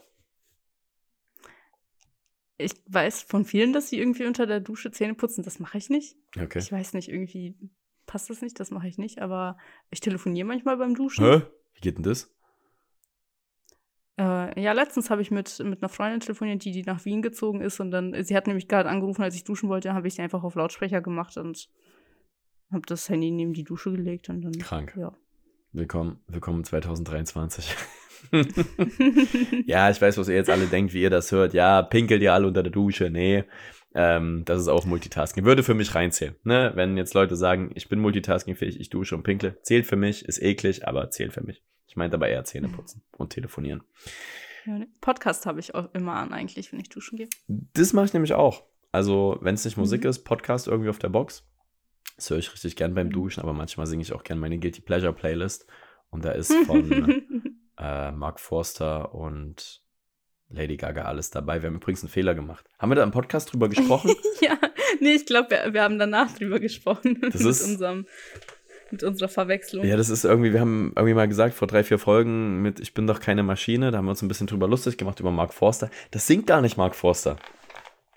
Ich weiß von vielen, dass sie irgendwie unter der Dusche Zähne putzen. Das mache ich nicht. Okay. Ich weiß nicht, irgendwie passt das nicht, das mache ich nicht. Aber ich telefoniere manchmal beim Duschen. Hä? Wie geht denn das? Äh, ja, letztens habe ich mit, mit einer Freundin telefoniert, die, die nach Wien gezogen ist. Und dann, sie hat nämlich gerade angerufen, als ich duschen wollte, habe ich sie einfach auf Lautsprecher gemacht und habe das Handy neben die Dusche gelegt und dann. Krank. Ja. Willkommen, willkommen 2023. ja, ich weiß, was ihr jetzt alle denkt, wie ihr das hört. Ja, pinkelt ihr alle unter der Dusche? Nee. Ähm, das ist auch Multitasking. Würde für mich reinzählen. Ne? Wenn jetzt Leute sagen, ich bin multitaskingfähig, ich dusche und pinkle, zählt für mich, ist eklig, aber zählt für mich. Ich meinte aber eher Zähne putzen und telefonieren. Ne. Podcast habe ich auch immer an, eigentlich, wenn ich duschen gehe. Das mache ich nämlich auch. Also, wenn es nicht Musik Mhm. ist, Podcast irgendwie auf der Box. Das höre ich richtig gern beim Mhm. Duschen, aber manchmal singe ich auch gern meine Guilty Pleasure Playlist. Und da ist von äh, Mark Forster und Lady Gaga alles dabei. Wir haben übrigens einen Fehler gemacht. Haben wir da im Podcast drüber gesprochen? ja, nee, ich glaube, wir, wir haben danach drüber gesprochen. Das mit, ist- unserem, mit unserer Verwechslung. ja, das ist irgendwie, wir haben irgendwie mal gesagt vor drei, vier Folgen mit Ich bin doch keine Maschine. Da haben wir uns ein bisschen drüber lustig gemacht über Mark Forster. Das singt gar nicht Mark Forster.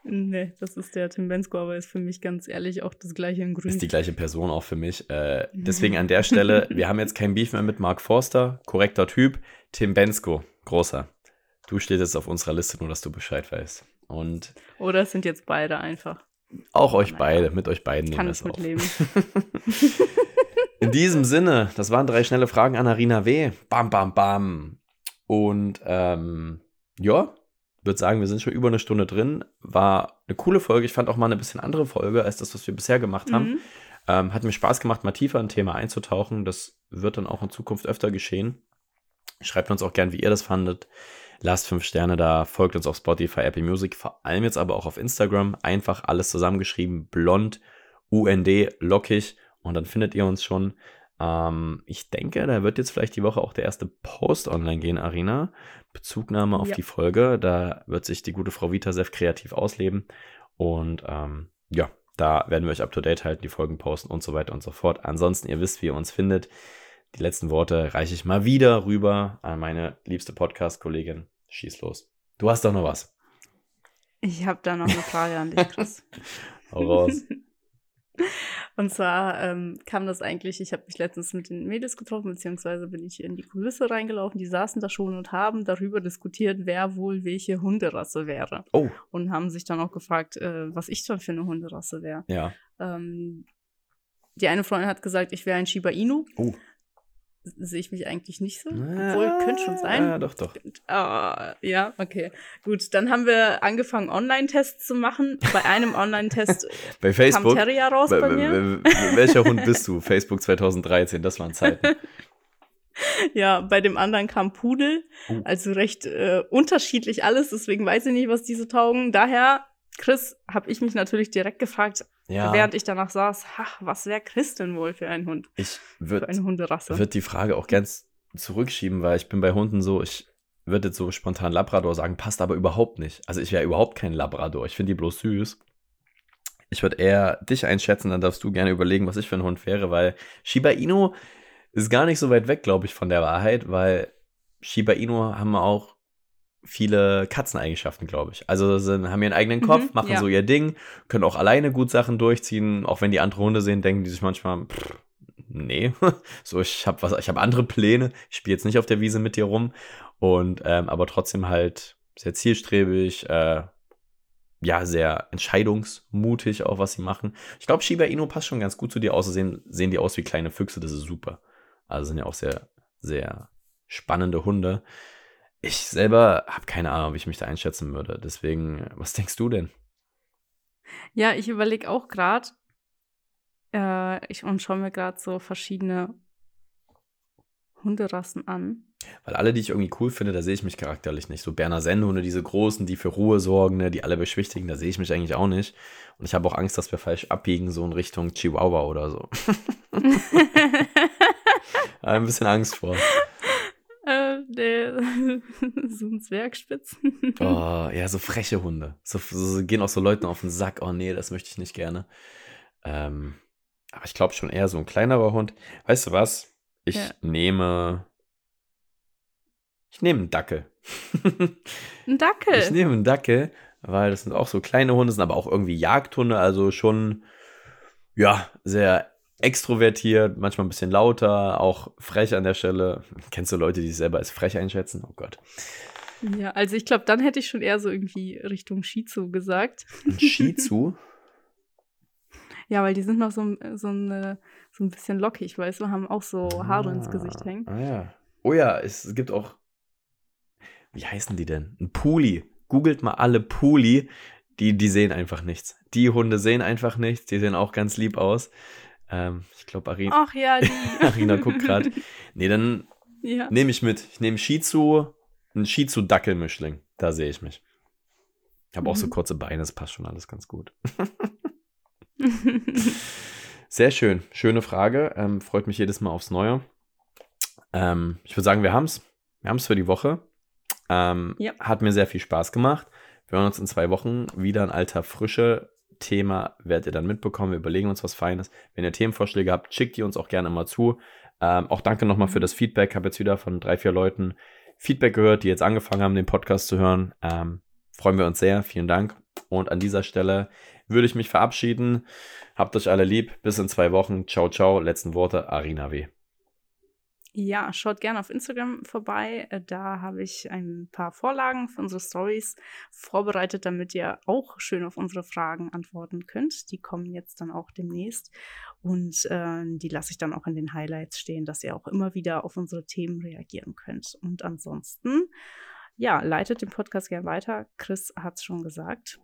Nee, das ist der Tim Bensko, aber ist für mich ganz ehrlich auch das gleiche in Grün. Ist die gleiche Person auch für mich. Äh, deswegen an der Stelle, wir haben jetzt kein Beef mehr mit Mark Forster, korrekter Typ. Tim Bensko, großer. Du stehst jetzt auf unserer Liste, nur dass du Bescheid weißt. Und Oder es sind jetzt beide einfach. auch euch beide, mit euch beiden Kann nehmen wir es auf. In diesem Sinne, das waren drei schnelle Fragen an Arina W. Bam, bam, bam. Und ähm, ja, würde sagen, wir sind schon über eine Stunde drin. War eine coole Folge. Ich fand auch mal eine bisschen andere Folge als das, was wir bisher gemacht haben. Mhm. Ähm, hat mir Spaß gemacht, mal tiefer in ein Thema einzutauchen. Das wird dann auch in Zukunft öfter geschehen. Schreibt uns auch gern, wie ihr das fandet. Lasst fünf Sterne da, folgt uns auf Spotify, Apple Music, vor allem jetzt aber auch auf Instagram. Einfach alles zusammengeschrieben, blond, UND, lockig und dann findet ihr uns schon. Ähm, ich denke, da wird jetzt vielleicht die Woche auch der erste Post online gehen, Arina. Bezugnahme auf Ja. die Folge. Da wird sich die gute Frau Vitasev kreativ ausleben. Und ähm, ja, da werden wir euch up to date halten, die Folgen posten und so weiter und so fort. Ansonsten, ihr wisst, wie ihr uns findet. Die letzten Worte reiche ich mal wieder rüber an meine liebste Podcast-Kollegin. Schieß los. Du hast doch noch was. Ich habe da noch eine Frage an dich, Chris. Hau raus. Und zwar ähm, kam das eigentlich, ich habe mich letztens mit den Mädels getroffen, beziehungsweise bin ich in die Kulisse reingelaufen. Die saßen da schon und haben darüber diskutiert, wer wohl welche Hunderasse wäre. Oh, Und haben sich dann auch gefragt, äh, was ich dann für eine Hunderasse wäre. ja. Ähm, die eine Freundin hat gesagt, ich wäre ein Shiba Inu. Oh. Sehe ich mich eigentlich nicht so. Obwohl, könnte schon sein. Ja, doch, doch. Ah, ja, okay. Gut, dann haben wir angefangen, Online-Tests zu machen. Bei einem Online-Test Bei kam Facebook. Terrier raus bei mir. wel- wel- Welcher Hund bist du? Facebook 2013, das waren Zeiten. Ja, bei dem anderen kam Pudel. Oh. Also recht äh, unterschiedlich alles, deswegen weiß ich nicht, was diese taugen. Daher, Chris, habe ich mich natürlich direkt gefragt, Ja, während ich danach saß, ach, was wäre Chris denn wohl für ein Hund? ich würde eine Hunderasse. würd die Frage auch ganz zurückschieben, weil ich bin bei Hunden so, ich würde jetzt so spontan Labrador sagen, passt aber überhaupt nicht. Also ich wäre überhaupt kein Labrador. Ich finde die bloß süß. Ich würde eher dich einschätzen, dann darfst du gerne überlegen, was ich für ein Hund wäre, weil Shiba Inu ist gar nicht so weit weg, glaube ich, von der Wahrheit, weil Shiba Inu haben auch viele Katzeneigenschaften, glaube ich. Also sind, haben ihren eigenen Kopf, Mhm, machen ja. so ihr Ding, können auch alleine gut Sachen durchziehen, auch wenn die andere Hunde sehen, denken die sich manchmal, pff, nee, so ich habe was, ich habe andere Pläne, ich spiele jetzt nicht auf der Wiese mit dir rum und ähm, aber trotzdem halt sehr zielstrebig, äh, ja, sehr entscheidungsmutig auch, was sie machen. Ich glaube, Shiba Inu passt schon ganz gut zu dir aus. Sehen, sehen die aus wie kleine Füchse, das ist super. Also sind ja auch sehr, sehr spannende Hunde. Ich selber habe keine Ahnung, wie ich mich da einschätzen würde. Deswegen, was denkst du denn? Ja, ich überlege auch gerade äh, ich, und schaue mir gerade so verschiedene Hunderassen an. Weil alle, die ich irgendwie cool finde, da sehe ich mich charakterlich nicht. So Berner Sennhunde, diese großen, die für Ruhe sorgen, ne, die alle beschwichtigen, da sehe ich mich eigentlich auch nicht. Und ich habe auch Angst, dass wir falsch abbiegen, so in Richtung Chihuahua oder so. Ein bisschen Angst vor. Der, so ein Zwergspitz. Oh, ja, so freche Hunde. So, so gehen auch so Leuten auf den Sack. Oh nee, das möchte ich nicht gerne. Ähm, Aber ich glaube schon eher so ein kleinerer Hund. Weißt du was? Ich Ja. nehme. Ich nehme einen Dackel. Ein Dackel. Ich nehme einen Dackel, weil das sind auch so kleine Hunde, sind aber auch irgendwie Jagdhunde, also schon, ja, sehr extrovertiert, manchmal ein bisschen lauter, auch frech an der Stelle. Kennst du Leute, die sich selber als frech einschätzen? Oh Gott. Ja, also ich glaube, dann hätte ich schon eher so irgendwie Richtung Shih Tzu gesagt. Shih Tzu? Ja, weil die sind noch so, so, eine, so ein bisschen lockig, weißt du, haben auch so Haare ins Ah, Gesicht hängen. Ah ja. Oh ja, es gibt auch, wie heißen die denn? Ein Puli. Googelt mal alle Puli. Die, die sehen einfach nichts. Die Hunde sehen einfach nichts. Die sehen auch ganz lieb aus. Ähm, ich glaube, Arina, Ach ja, die. Arina guckt gerade. Nee, dann ja. nehme ich mit. Ich nehme Shih Tzu, ein Shih Tzu Dackelmischling. Da sehe ich mich. Ich habe auch so Mhm. kurze Beine, das passt schon alles ganz gut. Sehr schön. Schöne Frage. Ähm, freut mich jedes Mal aufs Neue. Ähm, ich würde sagen, wir haben es. Wir haben es für die Woche. Ähm, Ja. Hat mir sehr viel Spaß gemacht. Wir hören uns in zwei Wochen wieder ein alter Frische Thema. Werdet ihr dann mitbekommen. Wir überlegen uns was Feines. Wenn ihr Themenvorschläge habt, schickt die uns auch gerne mal zu. Ähm, auch danke nochmal für das Feedback. Habe jetzt wieder von drei, vier Leuten Feedback gehört, die jetzt angefangen haben, den Podcast zu hören. Ähm, freuen wir uns sehr. Vielen Dank. Und an dieser Stelle würde ich mich verabschieden. Habt euch alle lieb. Bis in zwei Wochen. Ciao, ciao. Letzten Worte. Arina W. Ja, schaut gerne auf Instagram vorbei. Äh, Da habe ich ein paar Vorlagen für unsere Stories vorbereitet, damit ihr auch schön auf unsere Fragen antworten könnt. Die kommen jetzt dann auch demnächst. Und äh, die lasse ich dann auch in den Highlights stehen, dass ihr auch immer wieder auf unsere Themen reagieren könnt. Und ansonsten, ja, leitet den Podcast gerne weiter. Chris hat es schon gesagt.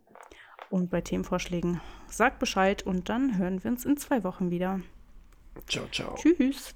Und bei Themenvorschlägen sagt Bescheid und dann hören wir uns in zwei Wochen wieder. Ciao, ciao. Tschüss.